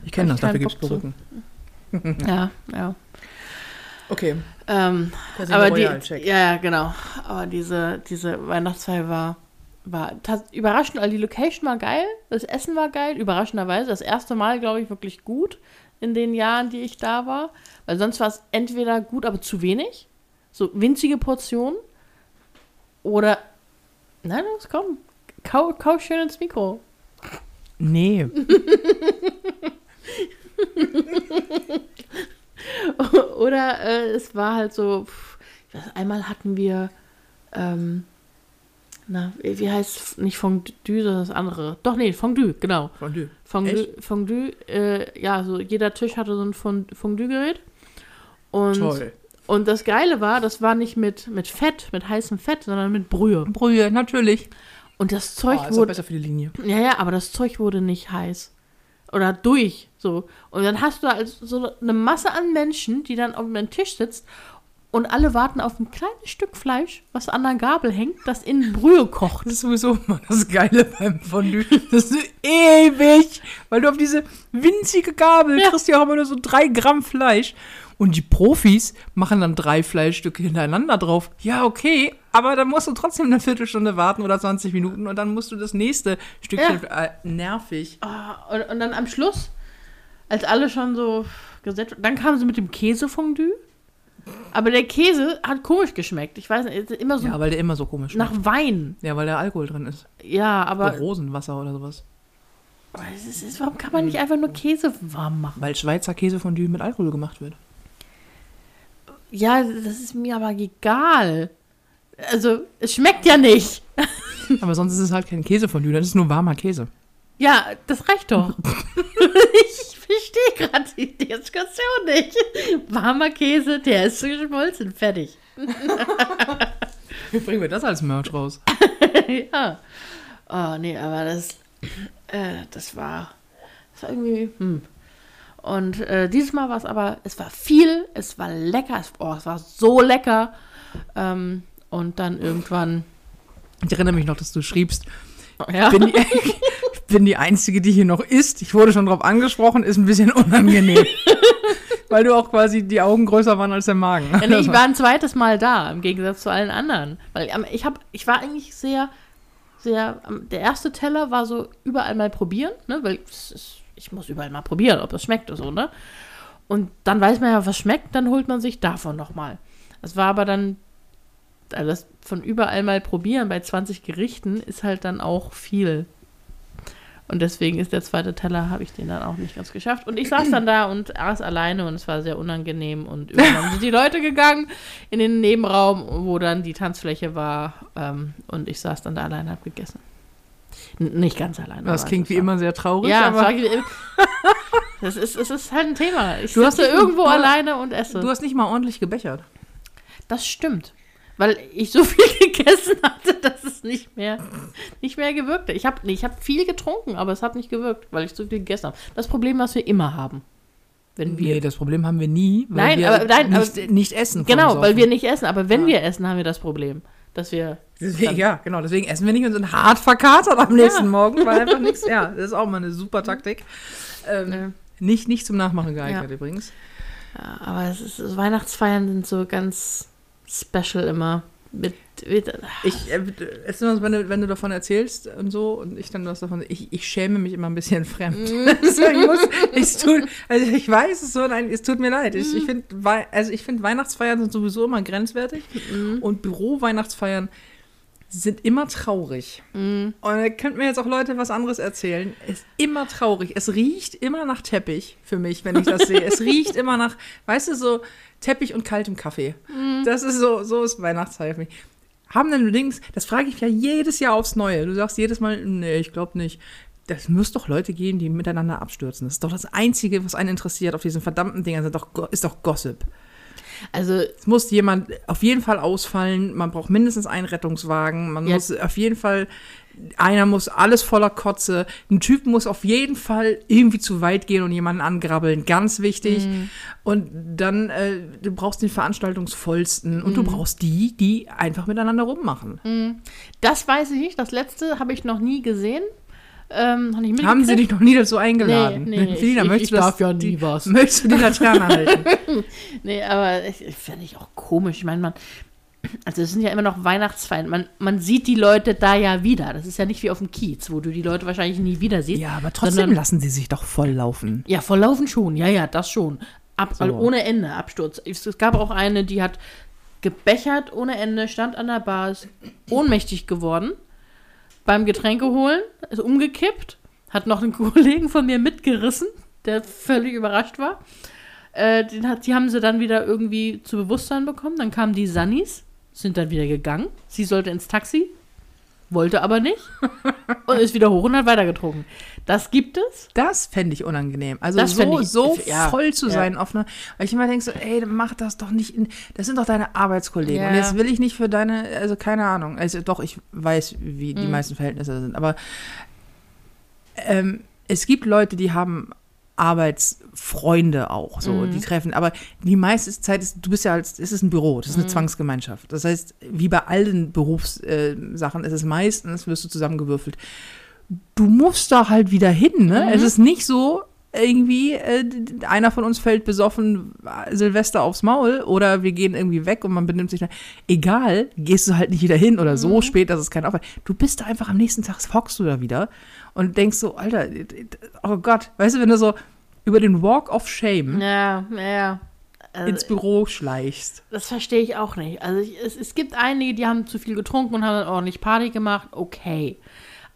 Ich kenne das, dafür gibt es Perücken. ja, ja. Okay. Ähm, aber die, ja, genau. Aber diese, diese Weihnachtsfeier war, war überraschend. Also die Location war geil, das Essen war geil, überraschenderweise. Das erste Mal, glaube ich, wirklich gut in den Jahren, die ich da war. Weil sonst war es entweder gut, aber zu wenig. So winzige Portionen. Oder, nein, los, komm. Kau, kau schön ins Mikro. Nee. Oder äh, es war halt so, pff, weiß, einmal hatten wir, ähm, na, wie heißt nicht Fondue, sondern das andere. Doch, nee, Fondue, genau. Fondue. Fondue, Fondue äh, ja, so jeder Tisch hatte so ein Fond- Fondue-Gerät. Und, Toll. und das Geile war, das war nicht mit, mit Fett, mit heißem Fett, sondern mit Brühe. Brühe, natürlich. Und das Zeug Oh, ist wurde, besser für die Linie. ja, ja, aber das Zeug wurde nicht heiß. Oder durch, so. Und dann hast du halt so eine Masse an Menschen, die dann auf dem Tisch sitzt und alle warten auf ein kleines Stück Fleisch, was an der Gabel hängt, das in Brühe kocht. Das ist sowieso immer das Geile beim Fondue. Das ist ewig, weil du auf diese winzige Gabel Ja. kriegst ja auch immer nur so drei Gramm Fleisch. Und die Profis machen dann drei Fleischstücke hintereinander drauf. Ja, okay, aber dann musst du trotzdem eine Viertelstunde warten oder 20 Minuten und dann musst du das nächste Stückchen. Äh, nervig. Ah, und, und dann am Schluss, als alle schon so gesetzt dann kamen sie mit dem Käsefondue. Aber der Käse hat komisch geschmeckt. Ich weiß nicht, immer so Ja, weil der immer so komisch nach schmeckt. Wein. Ja, weil da Alkohol drin ist. Ja, Oder aber Rosenwasser oder sowas. Es ist, es- warum kann man nicht einfach nur Käse warm machen? Weil Schweizer Käsefondue mit Alkohol gemacht wird. Ja, das ist mir aber egal. Also, es schmeckt ja nicht. Aber sonst ist es halt kein Käsefondue, das ist nur warmer Käse. Ja, das reicht doch. ich verstehe gerade die Diskussion nicht. Warmer Käse, der ist geschmolzen, fertig. Wie bringen wir das als Merch raus? ja. Oh, nee, aber das, äh, das war, das war irgendwie, hm. Und äh, dieses Mal war es aber, es war viel, es war lecker, es, oh, es war so lecker. Ähm, und dann irgendwann, Ich erinnere mich noch, dass du schriebst, ja, bin die, ich bin die Einzige, die hier noch isst. Ich wurde schon drauf angesprochen, ist ein bisschen unangenehm. Weil du auch quasi die Augen größer waren als der Magen. Ja, nee, ich war ein zweites Mal da, im Gegensatz zu allen anderen. Weil ähm, ich, hab, ich war eigentlich sehr, sehr, ähm, der erste Teller war so überall mal probieren, ne? weil es ist, ich muss überall mal probieren, ob das schmeckt oder so, ne? Und dann weiß man ja, was schmeckt, dann holt man sich davon nochmal. Das war aber dann, also das von überall mal probieren bei 20 Gerichten ist halt dann auch viel. Und deswegen ist der zweite Teller, habe ich den dann auch nicht ganz geschafft. Und ich saß dann da und aß alleine und es war sehr unangenehm. Und irgendwann sind die Leute gegangen in den Nebenraum, wo dann die Tanzfläche war. Ähm, und ich saß dann da alleine und habe gegessen. N nicht ganz alleine. Das klingt wie war- immer sehr traurig, Ja, aber das, ist, es ist halt ein Thema. Ich Du hast sitze irgendwo du- alleine und esse. du hast nicht mal ordentlich gebechert. Das stimmt. Weil ich so viel gegessen hatte, dass es nicht mehr, nicht mehr gewirkt hat. Ich habe nee, ich hab viel getrunken, aber es hat nicht gewirkt, weil ich zu viel gegessen habe. Das Problem, was wir immer haben. Wenn wir, Nee, das Problem haben wir nie, weil Nein, wir aber- nein, nicht, aber- nicht essen. genau, weil wir nicht essen. Aber wenn Ja. wir essen, haben wir das Problem. Dass wir. Deswegen, ja, genau, deswegen essen wir nicht und sind hart verkatert am nächsten Morgen, weil einfach nichts, ja, das ist auch mal eine super Taktik. Ähm, äh, nicht, nicht zum Nachmachen geeignet Ja. übrigens. ja, aber es ist, so Weihnachtsfeiern sind so ganz special immer. Mit, mit Ich, äh, es ist wenn du, wenn du davon erzählst und so und ich dann was davon, ich, ich schäme mich immer ein bisschen fremd. also ich muss, es tut, also ich weiß es so, nein, es tut mir leid. Ich, ich finde, also ich finde Weihnachtsfeiern sind sowieso immer grenzwertig und Büro-Weihnachtsfeiern sind immer traurig. Und da könnten mir jetzt auch Leute was anderes erzählen. Es ist immer traurig. Es riecht immer nach Teppich für mich, wenn ich das sehe. Es riecht immer nach, weißt du, so Teppich und kaltem Kaffee. Das ist so, so ist Weihnachtszeit für mich. Haben denn Links, das frage ich ja jedes Jahr aufs Neue. Du sagst jedes Mal, nee, ich glaube nicht. Das muss doch Leute geben, die miteinander abstürzen. Das ist doch das Einzige, was einen interessiert auf diesen verdammten Dingern, sind doch, ist doch Gossip. Also Es muss jemand auf jeden Fall ausfallen. Man braucht mindestens einen Rettungswagen. Man Ja. muss auf jeden Fall, einer muss alles voller Kotze. Ein Typ muss auf jeden Fall irgendwie zu weit gehen und jemanden angrabbeln. Ganz wichtig. Und dann, äh, du brauchst den veranstaltungsvollsten und du brauchst die, die einfach miteinander rummachen. das weiß ich nicht. Das letzte habe ich noch nie gesehen. Ähm, nicht Haben sie dich noch nie dazu eingeladen? Nee, nee, Felina, ich- ich- möchtest du ich das- darf ja nie was. Möchtest du die Laterne halten? Nee, aber ich, ich finde ich auch komisch. Ich meine, man, also es sind ja immer noch Weihnachtsfeiern. Man, man sieht die Leute da ja wieder. Das ist ja nicht wie auf dem Kiez, wo du die Leute wahrscheinlich nie wieder siehst. ja, aber trotzdem Sondern- lassen sie sich doch voll laufen. Ja, volllaufen schon. Ja, ja, das schon. Ab, So. Ohne Ende, Absturz. Es es gab auch eine, die hat gebechert ohne Ende, stand an der Bar, ist ohnmächtig geworden. Beim Getränke holen, ist umgekippt, hat noch einen Kollegen von mir mitgerissen, der völlig überrascht war. Äh, hat, die haben sie dann wieder irgendwie zu Bewusstsein bekommen. Dann kamen die Sunnies, sind dann wieder gegangen. Sie sollte ins Taxi, wollte aber nicht und ist wieder hoch und hat weitergetrunken. Das gibt es. Das fände ich unangenehm. Also Das so, ich- so ja, voll zu ja. sein auf einer, weil ich immer denke so, ey, mach das doch nicht in, das sind doch deine Arbeitskollegen. Ja. Und jetzt will ich nicht für deine, also keine Ahnung, also doch, ich weiß, wie Mhm. die meisten Verhältnisse sind, aber ähm, es gibt Leute, die haben Arbeitsfreunde auch, so, Mhm. die treffen, aber die meiste Zeit ist, du bist ja als, es ist ein Büro, das ist Mhm. eine Zwangsgemeinschaft. Das heißt, wie bei allen Berufssachen äh, ist es meistens, wirst du zusammengewürfelt du musst da halt wieder hin, ne? Mhm. Es ist nicht so, irgendwie, äh, einer von uns fällt besoffen äh, Silvester aufs Maul oder wir gehen irgendwie weg und man benimmt sich dann. Egal, gehst du halt nicht wieder hin oder Mhm. so spät, dass es kein Aufwand. Du bist da einfach am nächsten Tag, hockst du da wieder und denkst so, Alter, oh Gott, weißt du, wenn du so über den Walk of Shame ja, ja. Also, ins Büro schleichst. Das verstehe ich auch nicht. Also ich, es, es gibt einige, die haben zu viel getrunken und haben dann ordentlich Party gemacht. Okay.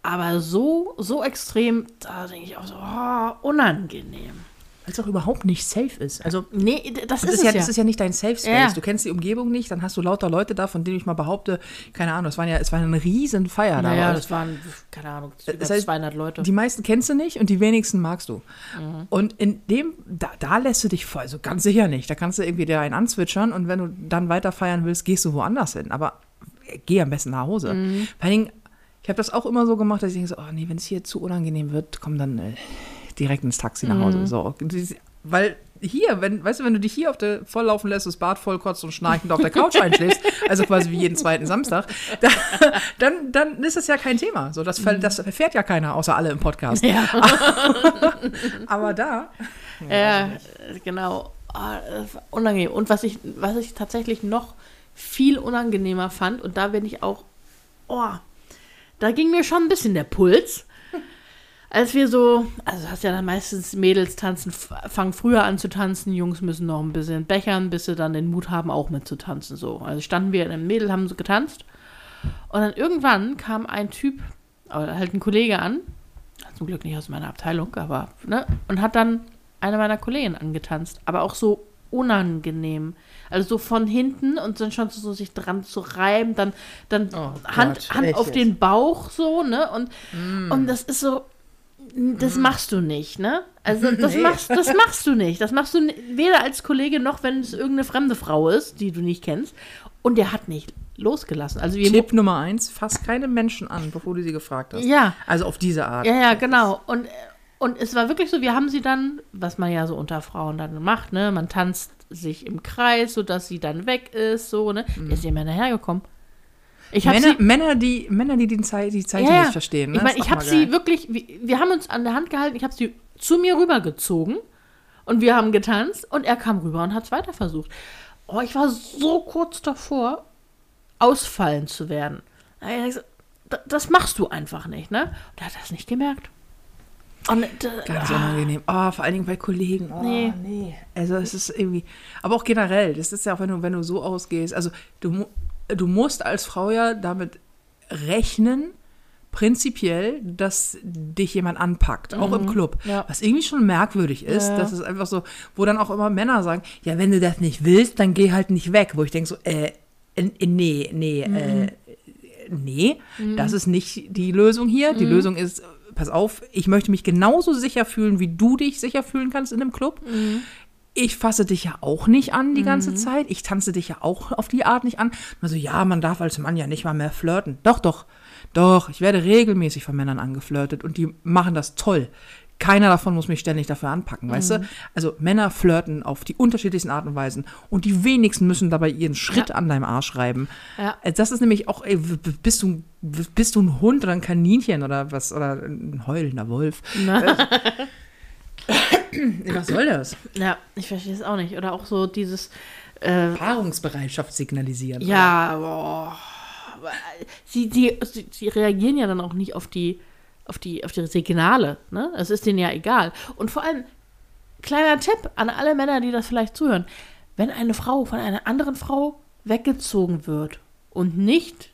Aber so, so extrem, da denke ich auch so, oh, unangenehm. Es auch überhaupt nicht safe ist. Also Nee, das, das ist, ist, ja, ja. das ist ja nicht dein Safe Space. Ja. Du kennst die Umgebung nicht, dann hast du lauter Leute da, von denen ich mal behaupte, keine Ahnung, es waren ja, es war eine riesen Feier da. naja, aber das waren, keine Ahnung, über Das heißt, 200 Leute. Die meisten kennst du nicht und die wenigsten magst du. Mhm. Und in dem, da, da lässt du dich voll, also ganz sicher nicht. Da kannst du irgendwie dir einen anzwitschern und wenn du dann weiter feiern willst, gehst du woanders hin. Aber äh, geh am besten nach Hause. Mhm. Vor allen Dingen, ich habe das auch immer so gemacht, dass ich denke so, oh nee, wenn es hier zu unangenehm wird, komm dann äh, direkt ins Taxi nach Mhm. Hause. So, Dies- weil hier, wenn, weißt du, wenn du dich hier auf der volllaufen lässt, das Bad vollkotzt und schnarchend auf der Couch einschläfst, also quasi wie jeden zweiten Samstag, da, dann, dann ist das ja kein Thema. So, das, ver- das erfährt ja keiner, außer alle im Podcast. ja, Aber da, ja genau. Ah, das war unangenehm. Und was ich, was ich tatsächlich noch viel unangenehmer fand, und da bin ich auch, oh, da ging mir schon ein bisschen der Puls. Als wir so, also hast ja dann meistens Mädels tanzen, fangen früher an zu tanzen, Jungs müssen noch ein bisschen bechern, bis sie dann den Mut haben, auch mitzutanzen. So. Also standen wir in einem Mädel, haben so getanzt. Und dann irgendwann kam ein Typ, oder halt ein Kollege an, zum Glück nicht aus meiner Abteilung, aber, ne, und hat dann eine meiner Kollegen angetanzt, aber auch so unangenehm. Also so von hinten und dann schon so sich dran zu reiben, dann, dann Oh Hand, Gott, Hand auf den Bauch so, ne? Und, und das ist so, das machst du nicht, ne? Also das, Nee. machst, das machst du nicht. Das machst du weder als Kollege noch, wenn es irgendeine fremde Frau ist, die du nicht kennst. Und der hat nicht losgelassen. Also wir Tipp Nummer eins, fass keine Menschen an, bevor du sie gefragt hast. Ja. Also auf diese Art. Ja, ja, genau. Und, und es war wirklich so, wir haben sie dann, was man ja so unter Frauen dann macht, ne? Man tanzt sich im Kreis, sodass sie dann weg ist, so, ne? Mhm. Ist ihr Männer hergekommen. Ich habe Männer, sie. Männer, die, Männer, die die, Zei die Zeichen Ja, nicht verstehen. Ne? Ich meine, ich habe sie wirklich, wir, wir haben uns an der Hand gehalten, ich habe sie zu mir rübergezogen und wir haben getanzt und er kam rüber und hat es weiter versucht. Oh, ich war so kurz davor, ausfallen zu werden. Da hab ich gesagt, "Da- Das machst du einfach nicht, ne? Und er hat das nicht gemerkt. Und, äh, Ganz ah, unangenehm. Oh, vor allen Dingen bei Kollegen. Oh, Nee. nee. Also es ist irgendwie, aber auch generell, das ist ja auch, wenn du, wenn du so ausgehst, also du, du musst als Frau ja damit rechnen, prinzipiell, dass dich jemand anpackt, auch im Club. ja. Was irgendwie schon merkwürdig ist, Ja. dass es einfach so, wo dann auch immer Männer sagen, ja, wenn du das nicht willst, dann geh halt nicht weg. Wo ich denke so, äh, äh, nee, nee, äh, nee, das ist nicht die Lösung hier. Die Lösung ist, pass auf, ich möchte mich genauso sicher fühlen, wie du dich sicher fühlen kannst in einem Club. Ich fasse dich ja auch nicht an die ganze Zeit. Ich tanze dich ja auch auf die Art nicht an. Also ja, man darf als Mann ja nicht mal mehr flirten. Doch, doch, doch. Ich werde regelmäßig von Männern angeflirtet und die machen das toll. Keiner davon muss mich ständig dafür anpacken, weißt du? Also Männer flirten auf die unterschiedlichsten Arten und Weisen und die wenigsten müssen dabei ihren Schritt an deinem Arsch reiben. Ja. Äh, Das ist nämlich auch, ey, bist du, bist du ein Hund oder ein Kaninchen oder was, oder ein heulender Wolf? Was soll das? ja, ich verstehe es auch nicht. Oder auch so dieses, äh, Paarungsbereitschaft signalisieren. ja, boah. Aber Sie, sie, sie, sie reagieren ja dann auch nicht auf die, auf die, auf die Signale. Ne? Es ist denen ja egal. Und vor allem, kleiner Tipp an alle Männer, die das vielleicht zuhören. Wenn eine Frau von einer anderen Frau weggezogen wird und nicht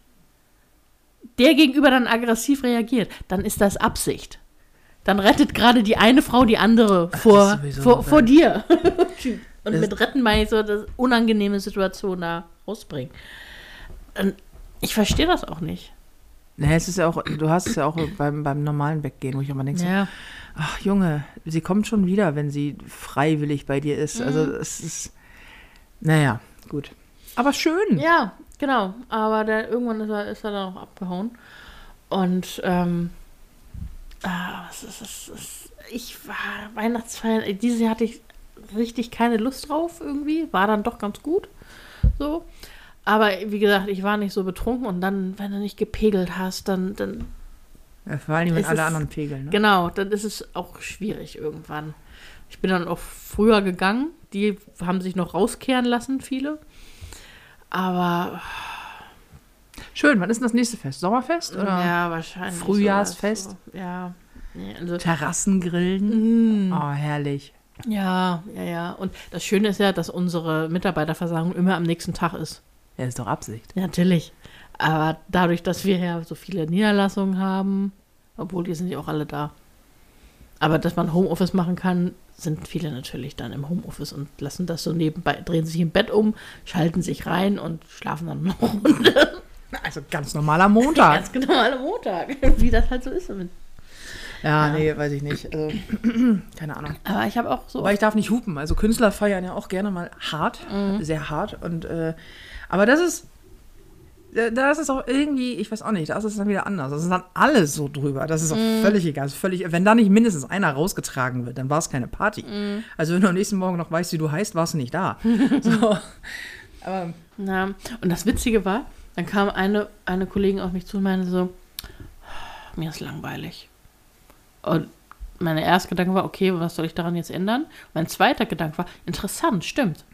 der gegenüber dann aggressiv reagiert, dann ist das Absicht. Dann rettet gerade die eine Frau die andere vor, vor, vor dir. und Das- mit retten meine ich so, dass unangenehme Situation da rausbringen. Und ich verstehe das auch nicht. Nee, es ist ja auch, du hast es ja auch beim, beim normalen Weggehen, wo ich immer denke, so, Ja. ach Junge, sie kommt schon wieder, wenn sie freiwillig bei dir ist. Also es ist, naja, gut. Aber schön. Ja, genau. Aber der, irgendwann ist er, ist er dann auch abgehauen. Und ähm, ah, es ist, es ist, ich war Weihnachtsfeiern, dieses Jahr hatte ich richtig keine Lust drauf irgendwie. War dann doch ganz gut. So. Aber wie gesagt, ich war nicht so betrunken und dann, wenn du nicht gepegelt hast, dann, dann Ja, vor allem, wenn Es alle ist- anderen pegeln. Ne? Genau, dann ist es auch schwierig irgendwann. Ich bin dann auch früher gegangen. Die haben sich noch rauskehren lassen, viele. Aber Schön, wann ist denn das nächste Fest? Sommerfest? Oder ja, wahrscheinlich. Frühjahrsfest? So. Ja. Nee, also, Terrassengrillen? Mm, Oh, herrlich. ja, ja, ja. Und das Schöne ist ja, dass unsere Mitarbeiterversammlung immer am nächsten Tag ist. Ja, ist doch Absicht. Ja, natürlich. Aber dadurch, dass wir ja so viele Niederlassungen haben, Obwohl, die sind ja auch alle da. Aber dass man Homeoffice machen kann, sind viele natürlich dann im Homeoffice und lassen das so nebenbei, drehen sich im Bett um, schalten sich rein und schlafen dann noch eine Runde. Also ganz normaler Montag. Ganz alle Montag. Wie das halt so ist. Mit. ja, Ja. nee, weiß ich nicht. Also, keine Ahnung. Aber ich habe auch so. Aber ich darf nicht hupen. Also Künstler feiern ja auch gerne mal hart, sehr hart. Und äh, aber das ist, das ist auch irgendwie, ich weiß auch nicht, das ist dann wieder anders. Das ist dann alles so drüber. Das ist auch völlig egal. Völlig, wenn da nicht mindestens einer rausgetragen wird, dann war es keine Party. Also wenn du am nächsten Morgen noch weißt, wie du heißt, warst du nicht da. so. Aber Na, und das Witzige war, dann kam eine, eine Kollegin auf mich zu und meinte so, mir ist langweilig. Und mein erster Gedanke war, okay, was soll ich daran jetzt ändern? Mein zweiter Gedanke war, interessant, stimmt.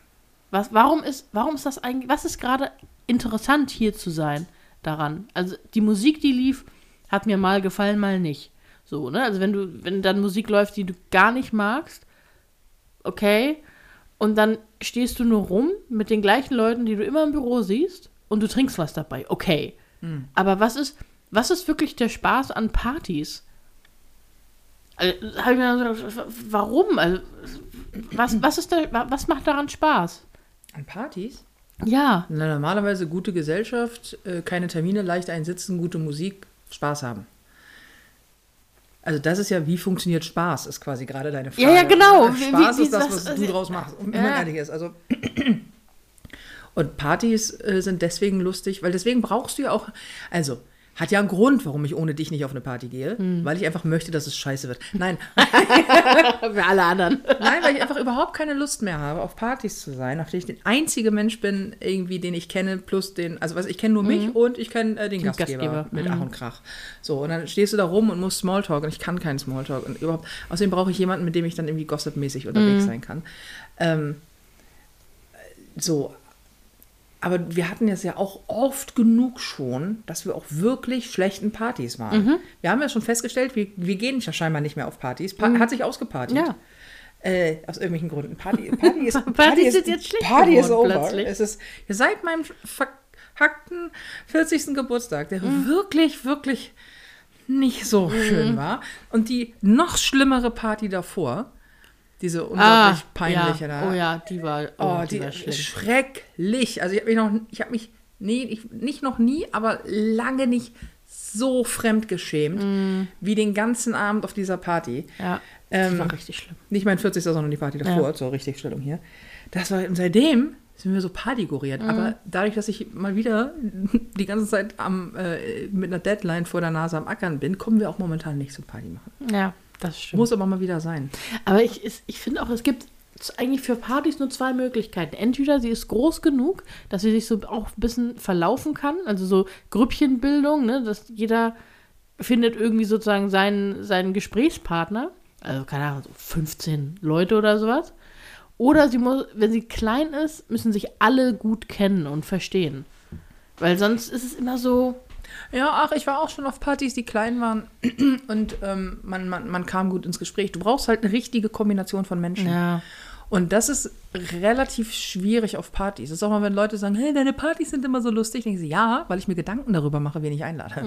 Was, warum ist, warum ist das eigentlich, was ist gerade interessant hier zu sein daran? Also die Musik, die lief, hat mir mal gefallen, mal nicht. So, ne? Also wenn du, wenn dann Musik läuft, die du gar nicht magst, okay, und dann stehst du nur rum mit den gleichen Leuten, die du immer im Büro siehst, und du trinkst was dabei, okay. Aber was ist, was ist wirklich der Spaß an Partys? Also, hab ich mir gedacht, warum? Also, was, was, ist der, wa- was macht daran Spaß? an Partys? Ja, Na, normalerweise gute Gesellschaft, äh, keine Termine, leicht einsitzen, gute Musik, Spaß haben. Also das ist ja, wie funktioniert Spaß, ist quasi gerade deine Frage. Ja, ja, genau. Äh, Wie- Spaß wie- ist das, was- was du draus machst, wenn Ja. man ehrlich ist. Also und Partys äh, sind deswegen lustig, weil deswegen brauchst du ja auch, also hat ja einen Grund, warum ich ohne dich nicht auf eine Party gehe, Hm. weil ich einfach möchte, dass es scheiße wird. Nein, für alle anderen. Nein, weil ich einfach überhaupt keine Lust mehr habe, auf Partys zu sein, denen ich der einzige Mensch bin, irgendwie, den ich kenne, plus den, also was ich kenne nur mich und ich kenne äh, den, Gastgeber, Gastgeber, mit mhm. Ach und Krach. So, und dann stehst du da rum und musst Smalltalk und ich kann keinen Smalltalk und überhaupt, außerdem brauche ich jemanden, mit dem ich dann irgendwie gossipmäßig unterwegs sein kann. Ähm, so, aber wir hatten es ja auch oft genug schon, dass wir auch wirklich schlechten Partys waren. Mhm. Wir haben ja schon festgestellt, wir, wir gehen ja scheinbar nicht mehr auf Partys. Pa Hat sich ausgepartigt. Mhm. Ja. Äh, aus irgendwelchen Gründen. Party, Party ist, Partys ist, sind jetzt schlecht Party ist over. plötzlich. Es ist seit meinem verhackten 40. Geburtstag, der Mhm. wirklich, wirklich nicht so schön war. Und die noch schlimmere Party davor, diese unglaublich peinliche Ah, ja. da. Oh ja, die war, oh, Oh, die, die war schrecklich. Also ich habe mich noch, ich habe mich, nee, ich, nicht noch nie, aber lange nicht so fremd geschämt Mm. wie den ganzen Abend auf dieser Party. Ja, Ähm, die war richtig schlimm. Nicht mein 40. sondern die Party davor, zur Richtigstellung hier. Das war, und seitdem sind wir so partygoriert. Mhm. Aber dadurch, dass ich mal wieder die ganze Zeit am, äh, mit einer Deadline vor der Nase am Ackern bin, kommen wir auch momentan nicht zum Party machen. Ja, das stimmt. Muss aber mal wieder sein. Aber ich, ich finde auch, es gibt eigentlich für Partys nur zwei Möglichkeiten. Entweder sie ist groß genug, dass sie sich so auch ein bisschen verlaufen kann, also so Grüppchenbildung, ne, dass jeder findet irgendwie sozusagen seinen, seinen Gesprächspartner, also keine Ahnung, so 15 Leute oder sowas. Oder sie muss, wenn sie klein ist, müssen sich alle gut kennen und verstehen. Weil sonst ist es immer so, Ja, ach, ich war auch schon auf Partys, die klein waren und ähm, man, man, man kam gut ins Gespräch. Du brauchst halt eine richtige Kombination von Menschen. ja, Und das ist relativ schwierig auf Partys. Das ist auch mal, wenn Leute sagen, hey, deine Partys sind immer so lustig. Denke ich, ja, weil ich mir Gedanken darüber mache, wen ich einlade.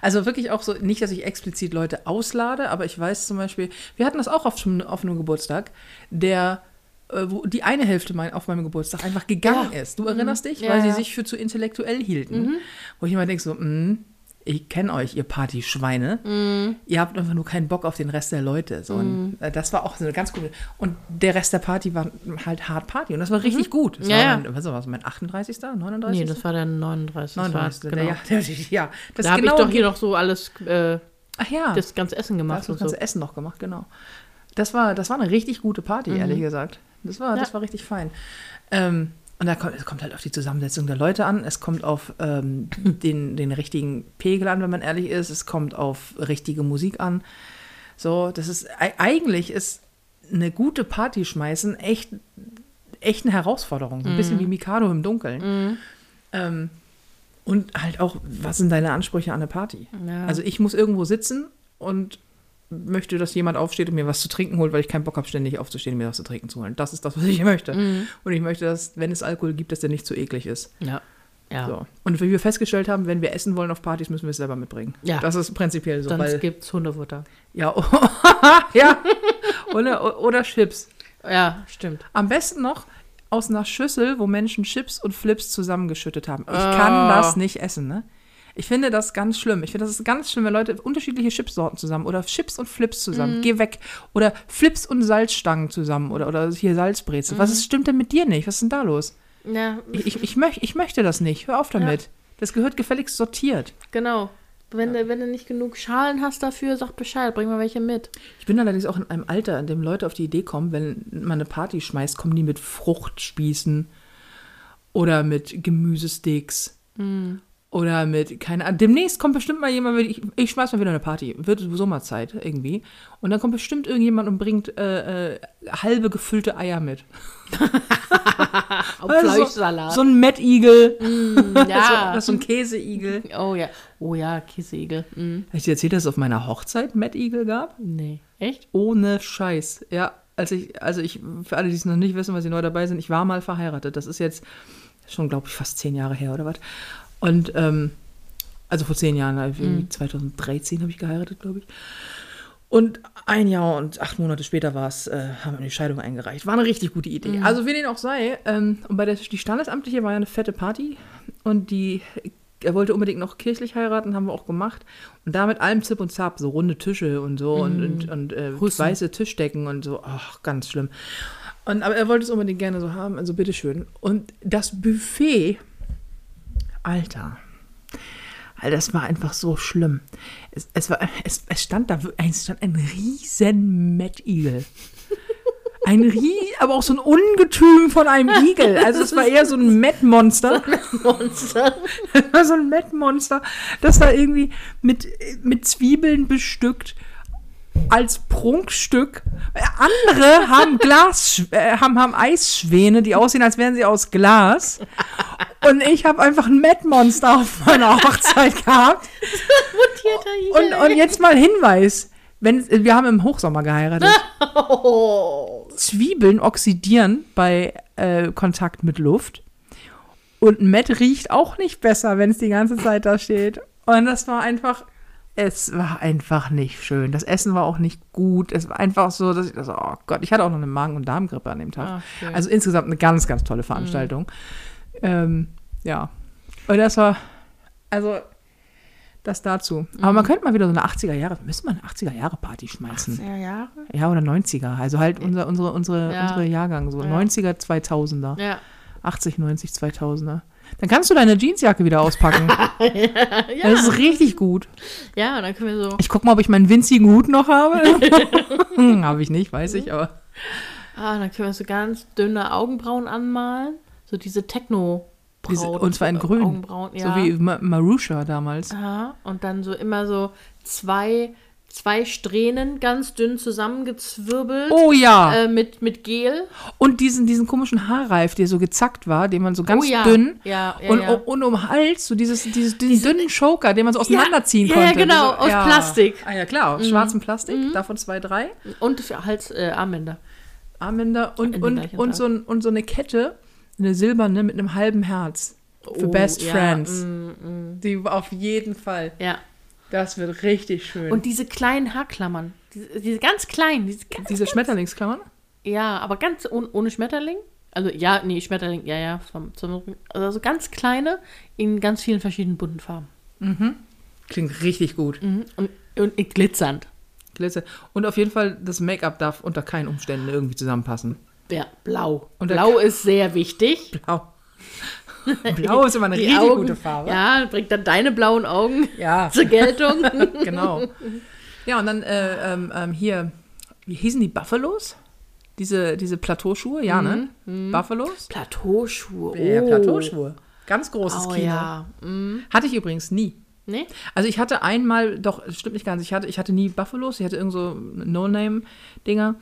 Also wirklich auch so, nicht, dass ich explizit Leute auslade, aber ich weiß zum Beispiel, wir hatten das auch auf, auf einem Geburtstag, der wo die eine Hälfte mein, auf meinem Geburtstag einfach gegangen Ja. ist. Du erinnerst dich? Ja, weil sie ja. sich für zu intellektuell hielten. Wo ich immer denke so, mh, ich kenne euch, ihr Partyschweine. Ihr habt einfach nur keinen Bock auf den Rest der Leute. So, und, äh, das war auch so eine ganz coole. Und der Rest der Party war halt hart Party. Und das war richtig gut. Das Ja, war ja. mein, was war das, mein 38., 39.? nee, das war der 39. Das 39. War, genau. Ja, der, ja, das da habe genau ich doch hier noch so alles, äh, Ach ja, das ganze Essen da gemacht hast du das so. ganze Essen noch gemacht, genau. Das war, das war eine richtig gute Party, ehrlich gesagt. Das war, das Ja. war richtig fein. Ähm, und da kommt, es kommt halt auf die Zusammensetzung der Leute an. Es kommt auf ähm, den, den richtigen Pegel an, wenn man ehrlich ist. Es kommt auf richtige Musik an. So, das ist ei- eigentlich ist eine gute Party schmeißen echt, echt eine Herausforderung. So ein bisschen wie Mikado im Dunkeln. Ähm, und halt auch, was sind deine Ansprüche an eine Party? Ja. Also ich muss irgendwo sitzen und möchte, dass jemand aufsteht und mir was zu trinken holt, weil ich keinen Bock habe, ständig aufzustehen und mir was zu trinken zu holen. Das ist das, was ich möchte. Und ich möchte, dass, wenn es Alkohol gibt, dass der nicht zu eklig ist. Ja. Ja. So. Und wie wir festgestellt haben, wenn wir essen wollen auf Partys, müssen wir es selber mitbringen. Ja. Das ist prinzipiell so. Sonst Weil, gibt's Hundefutter. ja, ja. Oder, oder Chips. Ja, stimmt. Am besten noch aus einer Schüssel, wo Menschen Chips und Flips zusammengeschüttet haben. Ich Ah. kann das nicht essen, ne? Ich finde das ganz schlimm. Ich finde, das ist ganz schlimm, wenn Leute unterschiedliche Chipsorten zusammen oder Chips und Flips Mhm. zusammen. Geh weg. Oder Flips und Salzstangen zusammen oder, oder hier Salzbrezel. Mhm. Was ist, stimmt denn mit dir nicht? Was ist denn da los? Ja, Ich, ich, ich, möch, ich möchte das nicht. Hör auf damit. Das gehört gefälligst sortiert. genau. Wenn, du, wenn du nicht genug Schalen hast dafür, sag Bescheid, bring mal welche mit. Ich bin allerdings auch in einem Alter, in dem Leute auf die Idee kommen, wenn man eine Party schmeißt, kommen die mit Fruchtspießen oder mit Gemüsesticks oder mit, keine Ahnung. Demnächst kommt bestimmt mal jemand, ich, ich schmeiß mal wieder eine Party, wird sowieso mal Zeit irgendwie. Und dann kommt bestimmt irgendjemand und bringt äh, äh, halbe gefüllte Eier mit. Auf Also Fleischsalat. So ein Mettigel, ja. so, so ein Käseigel. oh ja. Oh ja, Käseigel. Mhm. Habe ich dir erzählt, dass es auf meiner Hochzeit Mettigel gab? Nee. Echt? Ohne Scheiß. Ja, als ich, also ich, für alle, die es noch nicht wissen, weil sie neu dabei sind, ich war mal verheiratet. Das ist jetzt schon, glaube ich, fast zehn Jahre her oder was. Und, ähm, also vor zehn Jahren, irgendwie 2013 habe ich geheiratet, glaube ich. Und ein Jahr und acht Monate später war es, äh, haben wir die Scheidung eingereicht. War eine richtig gute Idee. Also wie dem auch sei, ähm, und bei der die Standesamtliche war ja eine fette Party und die er wollte unbedingt noch kirchlich heiraten, haben wir auch gemacht. Und da mit allem Zip und Zap, so runde Tische und so und, und, und äh, weiße Tischdecken und so. Ach, ganz schlimm. Und, aber er wollte es unbedingt gerne so haben, also bitteschön. Und das Buffet, Alter, Alter, das war einfach so schlimm. Es, es, war, es, es stand da es stand ein riesen Mettigel. Ein Rie, aber auch so ein Ungetüm von einem Igel. Also es war eher so ein Met-Monster. Monster. Das war so ein Met-Monster. Das war irgendwie mit, mit Zwiebeln bestückt als Prunkstück. Andere haben Glas, äh, haben, haben Eisschwäne, die aussehen, als wären sie aus Glas. Und ich habe einfach ein Met-Monster auf meiner Hochzeit gehabt. Und, und jetzt mal Hinweis. Wenn, wir haben im Hochsommer geheiratet. Oh. Zwiebeln oxidieren bei äh, Kontakt mit Luft. Und Met riecht auch nicht besser, wenn es die ganze Zeit da steht. Und das war einfach, es war einfach nicht schön. Das Essen war auch nicht gut. Es war einfach so, dass ich das, oh Gott, ich hatte auch noch eine Magen- und Darmgrippe an dem Tag. Ah, schön. also insgesamt eine ganz, ganz tolle Veranstaltung. Ähm, ja. Und das war, also, das dazu. Aber man könnte mal wieder so eine 80er Jahre, müssen wir eine 80er Jahre Party schmeißen. Ja, Jahre? Ja, oder 90er. Also halt unser, unsere, unsere, Ja. unsere Jahrgang, so Ja. 90er, 2000er. Ja. 80, 90, 2000er. Dann kannst du deine Jeansjacke wieder auspacken. Das ist richtig gut. Ja, dann können wir so. Ich guck mal, ob ich meinen winzigen Hut noch habe. hm, habe ich nicht, weiß ich, aber. Ah, dann können wir so ganz dünne Augenbrauen anmalen. So diese techno Diese- und zwar in grün. Augenbrauen, ja. So wie Ma Marusha damals. Aha, und dann so immer so zwei, zwei Strähnen ganz dünn zusammengezwirbelt. Oh ja. Äh, mit, mit Gel. Und diesen, diesen komischen Haarreif, der so gezackt war, den man so ganz oh ja. dünn. Ja, ja, und, ja. und um Hals, so dieses, dieses, diesen dünnen Choker, den man so auseinanderziehen ja, ja, konnte. genau, Diese- aus Plastik. Ah ja, klar, aus schwarzem Plastik, davon zwei, drei. Und für Hals, äh, Armbänder. Armbänder und, und, und, so ein, und so eine Kette, eine silberne mit einem halben Herz. Für Oh, Best ja, Friends. mm, mm. Die auf jeden Fall. Ja. Das wird richtig schön. Und diese kleinen Haarklammern. Diese, diese ganz kleinen. Diese ganz, diese Schmetterlingsklammern? ja, aber ganz ohne, ohne Schmetterling. Also ja, nee, Schmetterling, ja, ja. Vom, zum, also so ganz kleine in ganz vielen verschiedenen bunten Farben. Klingt richtig gut. Mhm. Und, und glitzernd. Glitzer. Und auf jeden Fall, das Make-up darf unter keinen Umständen irgendwie zusammenpassen. Ja, blau. Blau ist sehr wichtig. Blau. Blau ist immer eine Die richtig Augen, gute Farbe. Ja, bringt dann deine blauen Augen Ja, zur Geltung. genau. Ja, und dann äh, ähm, ähm, hier, wie hießen die Buffalos? Diese, diese Plateauschuhe, ja, ne? Buffalos? Plateauschuhe. Oh. Ja, Plateauschuhe. Ganz großes Oh Kino. ja. Mhm. Hatte ich übrigens nie. Nee? Also ich hatte einmal, doch, das stimmt nicht ganz, ich hatte, ich hatte nie Buffalos, ich hatte irgend so No-Name-Dinger.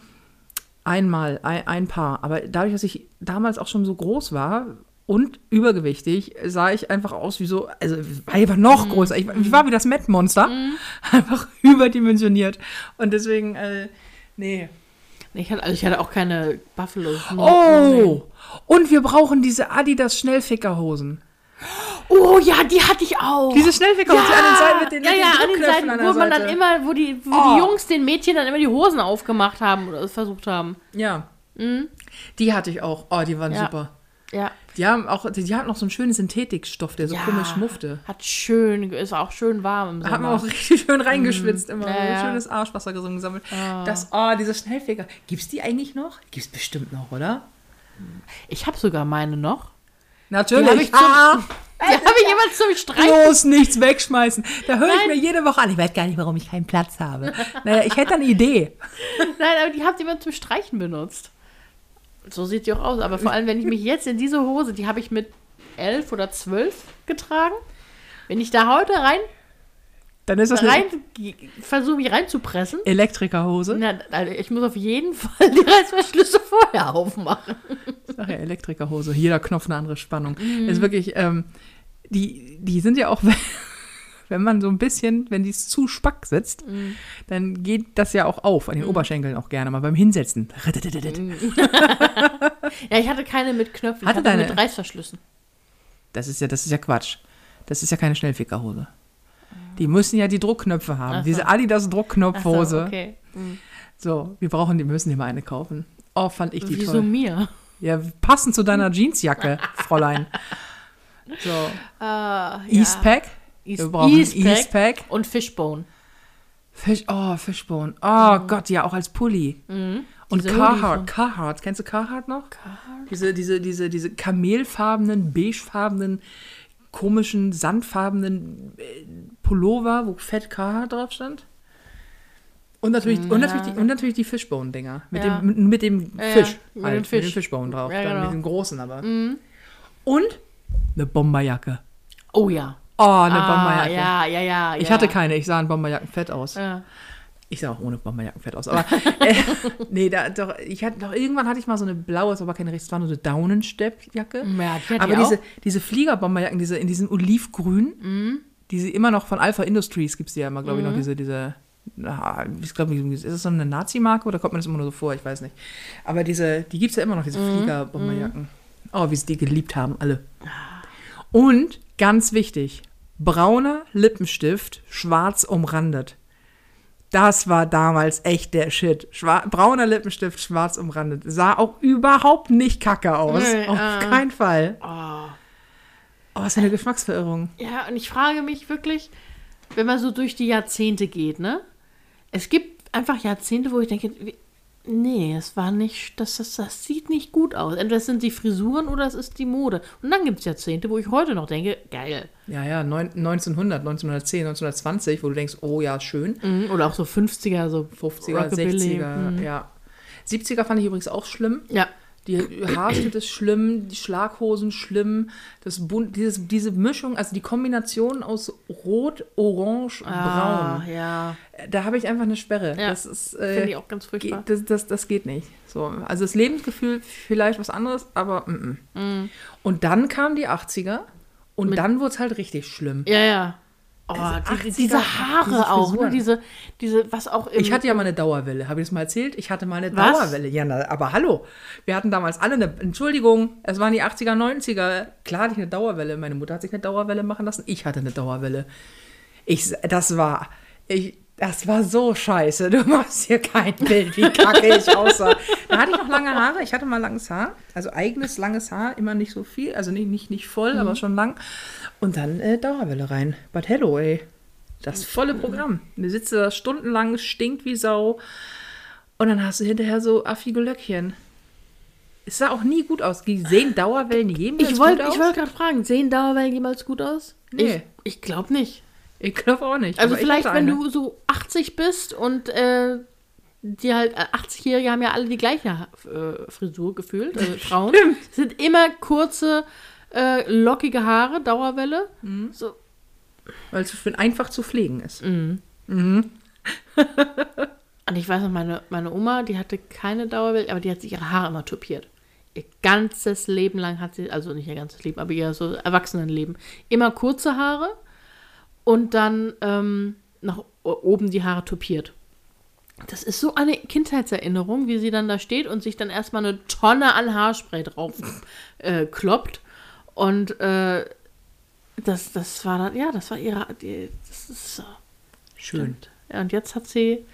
Einmal, ein, ein paar. Aber dadurch, dass ich damals auch schon so groß war und übergewichtig, sah ich einfach aus wie so, also war einfach noch größer. Ich, war- ich war wie das Met-Monster. Einfach überdimensioniert. Und deswegen, äh, nee. Ich hatte, also ich hatte auch keine Buffalo. Oh! Und wir brauchen diese Adidas Schnellfickerhosen. Oh ja, die hatte ich auch. Diese Schnellficker ja, an den Seiten mit den, ja, mit den ja, an den Seiten, wo man dann immer, wo die, wo Oh. die Jungs den Mädchen dann immer die Hosen aufgemacht haben oder es versucht haben. Ja. Die hatte ich auch. Oh, die waren Mhm. Ja. super. Ja. Die haben auch, die, die hatten noch so einen schönen Synthetikstoff, der so ja, komisch muffte. Hat schön, ist auch schön warm im Sommer. Hat man auch richtig schön reingeschwitzt immer. Ja, so ja. Schönes Arschwasser gesungen gesammelt. Das, oh, diese Schnellfeger. Gibt's die eigentlich noch? Gibt's bestimmt noch, oder? Ich habe sogar meine noch. Natürlich. Die hab ich zum- ah, Die habe ich immer zum Streichen. bloß nichts wegschmeißen. Da höre ich mir jede Woche an. Ich weiß gar nicht, warum ich keinen Platz habe. Naja, ich hätte eine Idee. Nein, aber die habt ihr immer zum Streichen benutzt. So sieht die auch aus. Aber vor allem, wenn ich mich jetzt in diese Hose, die habe ich mit elf oder zwölf getragen. Wenn ich da heute rein, Dann ist das rein versuche, mich reinzupressen, Elektrikerhose. na, also ich muss auf jeden Fall die Reißverschlüsse vorher aufmachen. Ach ja, Elektrikerhose. Jeder Knopf eine andere Spannung. Mhm. Ist wirklich, ähm, die, die sind ja auch, wenn man so ein bisschen, wenn die zu spack sitzt, Mhm. dann geht das ja auch auf, an den Oberschenkeln auch gerne mal beim Hinsetzen. Mhm. Ja, ich hatte keine mit Knöpfen, Hatte ich hatte deine- mit Reißverschlüssen. Das ist ja, das ist ja Quatsch. Das ist ja keine Schnellfickerhose. Die müssen ja die Druckknöpfe haben. So. Diese Adidas Ach so, Druckknopfhose. okay. Mhm. So, wir brauchen die, müssen die mal eine kaufen. Oh, fand ich die Wieso toll. mir? Ja, passend zu deiner Jeansjacke, Fräulein. So, Ah, Eastpack. East, Wir brauchen Eastpack und Fishbone. Fisch, oh, Fishbone. Oh Gott, ja, auch als Pulli. Und Mhm. Diese Carhartt, Carhartt. Kennst du Carhartt noch? Diese, diese, diese, diese kamelfarbenen, beigefarbenen, komischen, sandfarbenen äh, Pullover, wo fett Carhartt drauf stand. Und natürlich, und natürlich, die, und natürlich die Fishbone-Dinger. Mit, Ja. dem, mit, dem Ja, ja, Fisch. mit halt, dem Fisch. Mit dem Fishbone drauf. Ja, genau. Mit dem großen aber. Und eine Bomberjacke. Oh ja. Oh, eine ah, Bomberjacke. Ja, ja, ja. Ich ja. hatte keine, ich sah in Bomberjacken fett aus. Ja. Ich sah auch ohne Bomberjacken fett aus. Aber äh, nee, da, doch, ich hatte, doch, irgendwann hatte ich mal so eine blaue, aber keine rechts, war nur so Daunensteppjacke. Ja, die aber ich diese, diese Fliegerbomberjacken, diese in diesem Olivgrün, Mhm. diese immer noch von Alpha Industries gibt es ja immer, glaube ich, noch diese, diese, ich glaube, ist das so eine Nazi-Marke oder kommt mir das immer nur so vor? Ich weiß nicht. Aber diese, die gibt es ja immer noch, diese Mhm. Fliegerbomberjacken. Oh, wie sie die geliebt haben, alle. Und ganz wichtig, brauner Lippenstift, schwarz umrandet. Das war damals echt der Shit. Schwa brauner Lippenstift, schwarz umrandet. Sah auch überhaupt nicht kacke aus. Nee, Auf äh. keinen Fall. Oh. Oh, was für eine Geschmacksverirrung. Ja, und ich frage mich wirklich, wenn man so durch die Jahrzehnte geht, ne? Es gibt einfach Jahrzehnte, wo ich denke, wie- nee, es war nicht, das, das, das sieht nicht gut aus. Entweder es sind die Frisuren oder es ist die Mode. Und dann gibt es Jahrzehnte, wo ich heute noch denke, geil. Ja, ja, neun, 1900, 1910, 1920, wo du denkst, oh ja, schön. Mhm, Oder auch so 50er, so 50er, Rockabilly. 60er, Mhm. ja. 70er fand ich übrigens auch schlimm. Ja, Die Haarschnitt ist schlimm, die Schlaghosen schlimm, das bunt, dieses, diese Mischung, also die Kombination aus Rot, Orange, ah, Braun. ja, Da habe ich einfach eine Sperre. Ja, das ist, finde äh, ich auch ganz furchtbar. geht, das, das, das geht nicht. So, also das Lebensgefühl vielleicht was anderes, aber mm, mm. Und dann kamen die 80er und Mit- dann wurde es halt richtig schlimm. Ja, ja. Oh, die, 80er, diese Haare diese auch, ne? Diese, diese, was auch im, Ich hatte ja mal eine Dauerwelle. Habe ich das mal erzählt? Ich hatte mal eine Was? Dauerwelle. Ja, na, aber hallo. Wir hatten damals alle eine. Entschuldigung, es waren die 80er, 90er. Klar hatte ich eine Dauerwelle. Meine Mutter hat sich eine Dauerwelle machen lassen. Ich hatte eine Dauerwelle. Ich, das war. Ich, das war so scheiße. Du machst hier kein Bild, wie kacke ich aussah. Da hatte ich noch lange Haare. Ich hatte mal langes Haar. Also eigenes langes Haar. Immer nicht so viel. Also nicht, nicht, nicht voll, aber schon lang. Und dann äh, Dauerwelle rein. But hello, ey. Das volle Programm. Du sitzt da stundenlang, stinkt wie Sau. Und dann hast du hinterher so affige Löckchen. Es sah auch nie gut aus. Sehen Dauerwellen jemals Ich wollte gut aus? ich wollte gerade fragen, sehen Dauerwellen jemals gut aus? Nee. Ich, ich glaube nicht. Ich glaube auch nicht. Also vielleicht, wenn du so 80 bist und äh, die halt, äh, 80-Jährige haben ja alle die gleiche äh, Frisur gefühlt, also Frauen. Stimmt. Sind immer kurze, äh, lockige Haare, Dauerwelle. Mhm. So, Weil es einfach zu pflegen ist. Mhm. Mhm. Und ich weiß noch, meine, meine Oma, die hatte keine Dauerwelle, aber die hat sich ihre Haare immer tupiert. Ihr ganzes Leben lang hat sie, also nicht ihr ganzes Leben, aber ihr so Erwachsenenleben, immer kurze Haare und dann ähm, nach oben die Haare tupiert. Das ist so eine Kindheitserinnerung, wie sie dann da steht und sich dann erstmal eine Tonne an Haarspray drauf äh, kloppt und äh, Das, das war dann, ja, das war ihre, die, das ist so. Schön. Stimmt. Und jetzt hat sie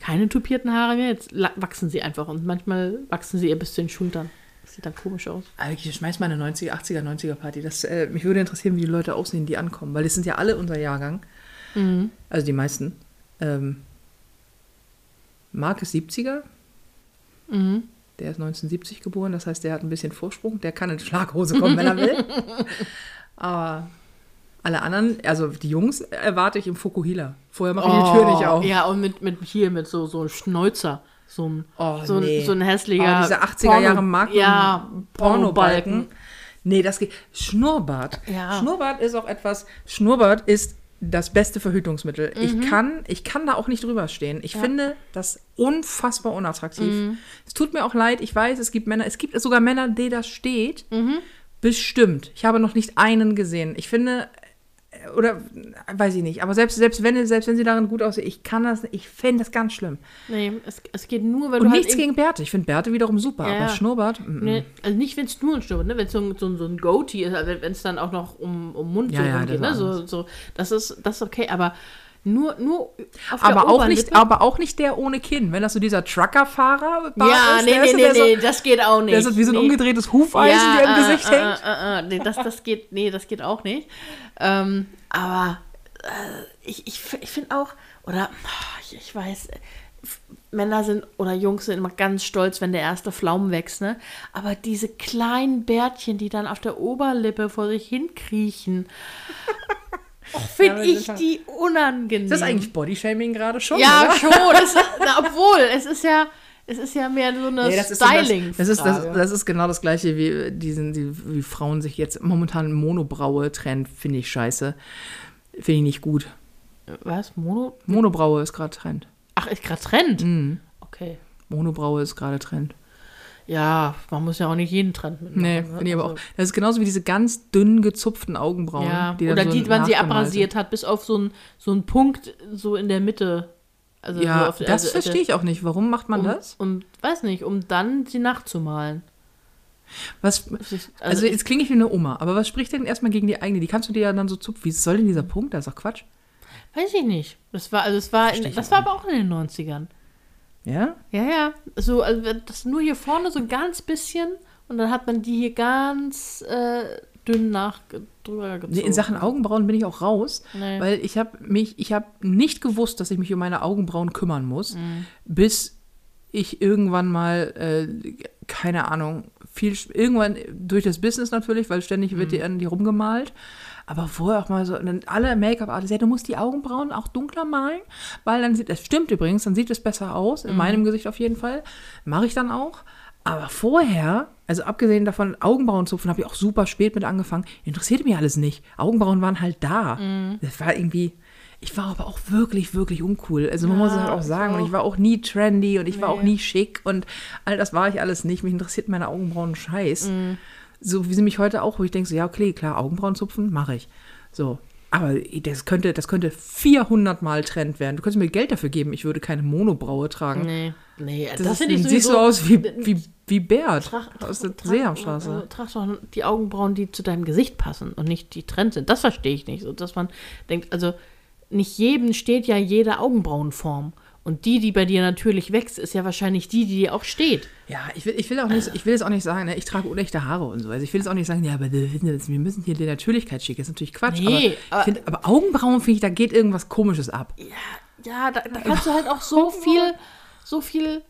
keine tupierten Haare mehr, jetzt wachsen sie einfach und manchmal wachsen sie ihr bis zu den Schultern. Sieht dann komisch aus. Ich schmeiß mal eine 90er, 80er, 90er Party. Das, äh, mich würde interessieren, wie die Leute aussehen, die ankommen. Weil das sind ja alle unser Jahrgang. Also die meisten. Ähm, Marc ist 70er. Mhm. Der ist 1970 geboren. Das heißt, der hat ein bisschen Vorsprung. Der kann in Schlaghose kommen, wenn er will. Aber alle anderen, also die Jungs, erwarte ich im Fukuhila. Vorher mache ich die Tür nicht auf. Oh, Ja, und mit, mit hier, mit so, so Schnäuzer. So ein, Oh, so, nee. ein, so ein hässlicher. Oh, diese 80er Jahre Mark Ja, Pornobalken. Nee, das geht. Schnurrbart. Ja. Schnurrbart ist auch etwas. Schnurrbart ist das beste Verhütungsmittel. Ich, kann, ich kann da auch nicht drüber stehen. Ich finde das unfassbar unattraktiv. Es tut mir auch leid. Ich weiß, es gibt Männer, es gibt sogar Männer, die das steht. Bestimmt. Ich habe noch nicht einen gesehen. Ich finde, oder weiß ich nicht, aber selbst, selbst, wenn, selbst wenn sie darin gut aussehen, ich kann das, ich fände das ganz schlimm. Nee, es, es geht nur, wenn Und du halt nichts irgendwie- gegen Bärte. Ich finde Bärte wiederum super, Ja, aber. Schnurrbart. mm, mm. Nee, also nicht, wenn es nur ein Schnurrbart, ne? wenn es so, ein- so, so ein Goatee ist, also wenn es dann auch noch um, um Mund Ja, so ja, das ne? so, so, das, ist, das ist okay, aber nur, nur auf der Aber auch, nicht, Oberlippe- aber auch nicht der ohne Kinn. Wenn das so dieser Trucker-Fahrer Ja, ist, nee, der nee, nee, der nee, so, das geht auch nicht. der ist wie so ein nee. umgedrehtes Hufeisen, ja, der im äh, Gesicht äh, hängt. Äh, äh, nee, das, das geht, nee, das geht auch nicht. Ähm, aber äh, ich, ich, ich finde auch, oder ich, ich weiß, äh, Männer sind oder Jungs sind immer ganz stolz, wenn der erste Pflaumen wächst, ne? Aber diese kleinen Bärtchen, die dann auf der Oberlippe vor sich hinkriechen, finde ich die unangenehm. Ist das eigentlich Bodyshaming gerade schon? Ja, oder? schon. Na, obwohl, es ist ja, es ist ja mehr so eine Nee, das ist, so das, styling das, ist, das, ist genau das gleiche, wie, diesen, die, wie Frauen sich jetzt momentan Monobraue trennen, finde ich scheiße. Finde ich nicht gut. Was? Mono? Monobraue ist gerade Trend. Ach, ist gerade Trend. Mhm. Okay. Monobraue ist gerade Trend. Ja, man muss ja auch nicht jeden Trend mitmachen. Nee, ne? finde ich aber auch. Also, Das ist genauso wie diese ganz dünn gezupften Augenbrauen. Ja, die oder so die, man sie abrasiert hat, bis auf so einen so einen Punkt so in der Mitte. Also. Ja, so auf, das also- verstehe ich auch nicht. Warum macht man um, das? Um, weiß nicht, um dann sie nachzumalen. Was, Also, also, jetzt klinge ich wie eine Oma, aber was spricht denn erstmal gegen die eigene? Die kannst du dir ja dann so zupfen. Wie soll denn dieser Punkt? Das ist doch Quatsch. weiß ich nicht. Das war, also es war, in, das auch war aber auch in den 90ern. Ja? Ja, ja. So, also das nur hier vorne so ein ganz bisschen und dann hat man die hier ganz äh, dünn nach drüber gezogen. Nee, in Sachen Augenbrauen bin ich auch raus, Nee. weil ich habe mich, ich habe nicht gewusst, dass ich mich um meine Augenbrauen kümmern muss, Mhm. bis ich irgendwann mal, äh, keine Ahnung, viel, irgendwann durch das Business natürlich, weil ständig Mhm. wird die an die rumgemalt. Aber vorher auch mal so, und dann alle Make-up-Artists, ja, du musst die Augenbrauen auch dunkler malen, weil dann sieht, das stimmt übrigens, dann sieht es besser aus, Mhm. in meinem Gesicht auf jeden Fall. Mache ich dann auch. Aber vorher, also abgesehen davon, Augenbrauen zupfen, habe ich auch super spät mit angefangen. Interessierte mich alles nicht. Augenbrauen waren halt da. Mhm. Das war irgendwie, ich war aber auch wirklich, wirklich uncool. Also man muss es halt auch sagen. Und auch. ich war auch nie trendy und ich war auch Nee. nie schick und all das war ich alles nicht. Mich interessiert meine Augenbrauen scheiß. Mhm. So wie sie mich heute auch, wo ich denke so, ja, okay, klar, Augenbrauen zupfen, mache ich. So. Aber das könnte, das könnte 400 Mal Trend werden. Du könntest mir Geld dafür geben, ich würde keine Monobraue tragen. Nee, nee, das, Das, finde ich dann siehst du sowieso- aus wie, wie, wie Bert Trag, aus der Seehamstraße. äh, Trag doch die Augenbrauen, die zu deinem Gesicht passen und nicht die Trend sind. Das verstehe ich nicht. So, dass man denkt, also nicht jedem steht ja jede Augenbrauenform. Und die, die bei dir natürlich wächst, ist ja wahrscheinlich die, die dir auch steht. Ja, ich will, ich will auch nicht, ich will jetzt auch nicht sagen, ne, ich trage unechte Haare und so. Also ich will jetzt auch nicht sagen, ja, aber wir müssen hier die Natürlichkeit schicken. Das ist natürlich Quatsch. Nee, aber, aber- find, aber Augenbrauen finde ich, da geht irgendwas Komisches ab. Ja, da, da kannst du halt auch so viel, so viel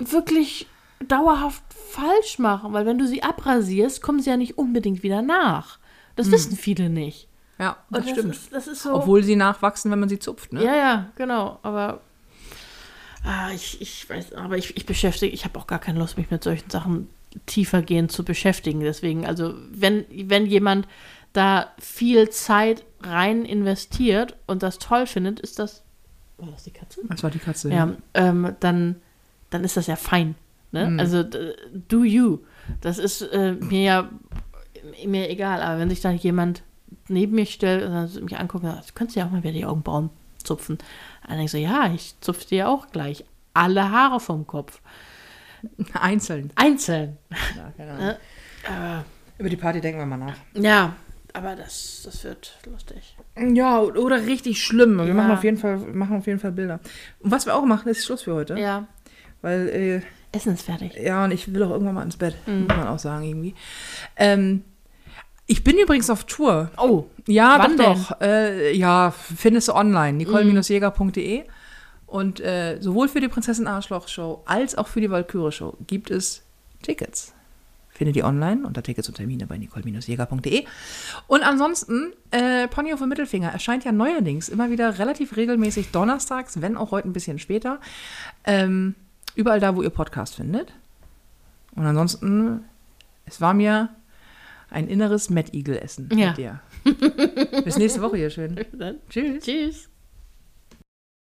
wirklich dauerhaft falsch machen. Weil wenn du sie abrasierst, kommen sie ja nicht unbedingt wieder nach. Das wissen viele nicht. Ja, das Und stimmt. Ist, das ist so. Obwohl sie nachwachsen, wenn man sie zupft, ne? Ja, ja, genau. Aber ah, ich, ich weiß, aber ich, ich beschäftige, ich habe auch gar keine Lust, mich mit solchen Sachen tiefergehend zu beschäftigen. Deswegen, also wenn, wenn jemand da viel Zeit rein investiert und das toll findet, ist das. War das die Katze? Das war die Katze. Ja, ähm, dann, dann ist das ja fein. Ne? Mhm. Also do you. Das ist äh, mir ja mir egal, aber wenn sich dann jemand neben mich stellt und dann mich anguckt, dann sagt, du könntest ja auch mal wieder die Augenbrauen zupfen. Dann denke ich so, ja, ich zupfe dir auch gleich alle Haare vom Kopf. Einzeln. Einzeln. Ja, Ahnung. Äh, Über die Party denken wir mal nach. Ja, Aber das, das wird lustig. Ja, oder richtig schlimm. Wir Ja. machen, auf jeden Fall, machen auf jeden Fall Bilder. Und was wir auch machen, ist Schluss für heute. Ja. Weil, äh, Essen ist fertig. ja, und ich will auch irgendwann mal ins Bett, Mhm. muss man auch sagen, irgendwie. Ähm, ich bin übrigens auf Tour. Oh, Ja, Wann doch, doch. Äh, ja, findest du online, nicole-jäger.de. Und äh, sowohl für die Prinzessin Arschloch Show als auch für die Walküre Show gibt es Tickets. Findet ihr online unter Tickets und Termine bei nicole-jäger.de. Und ansonsten, äh, Pony auf dem Mittelfinger erscheint ja neuerdings immer wieder relativ regelmäßig donnerstags, wenn auch heute ein bisschen später. Ähm, überall da, wo ihr Podcast findet. Und ansonsten, es war mir ein inneres Mad Eagle essen Ja. mit dir. Bis nächste Woche, ihr schön. dann Tschüss. tschüss.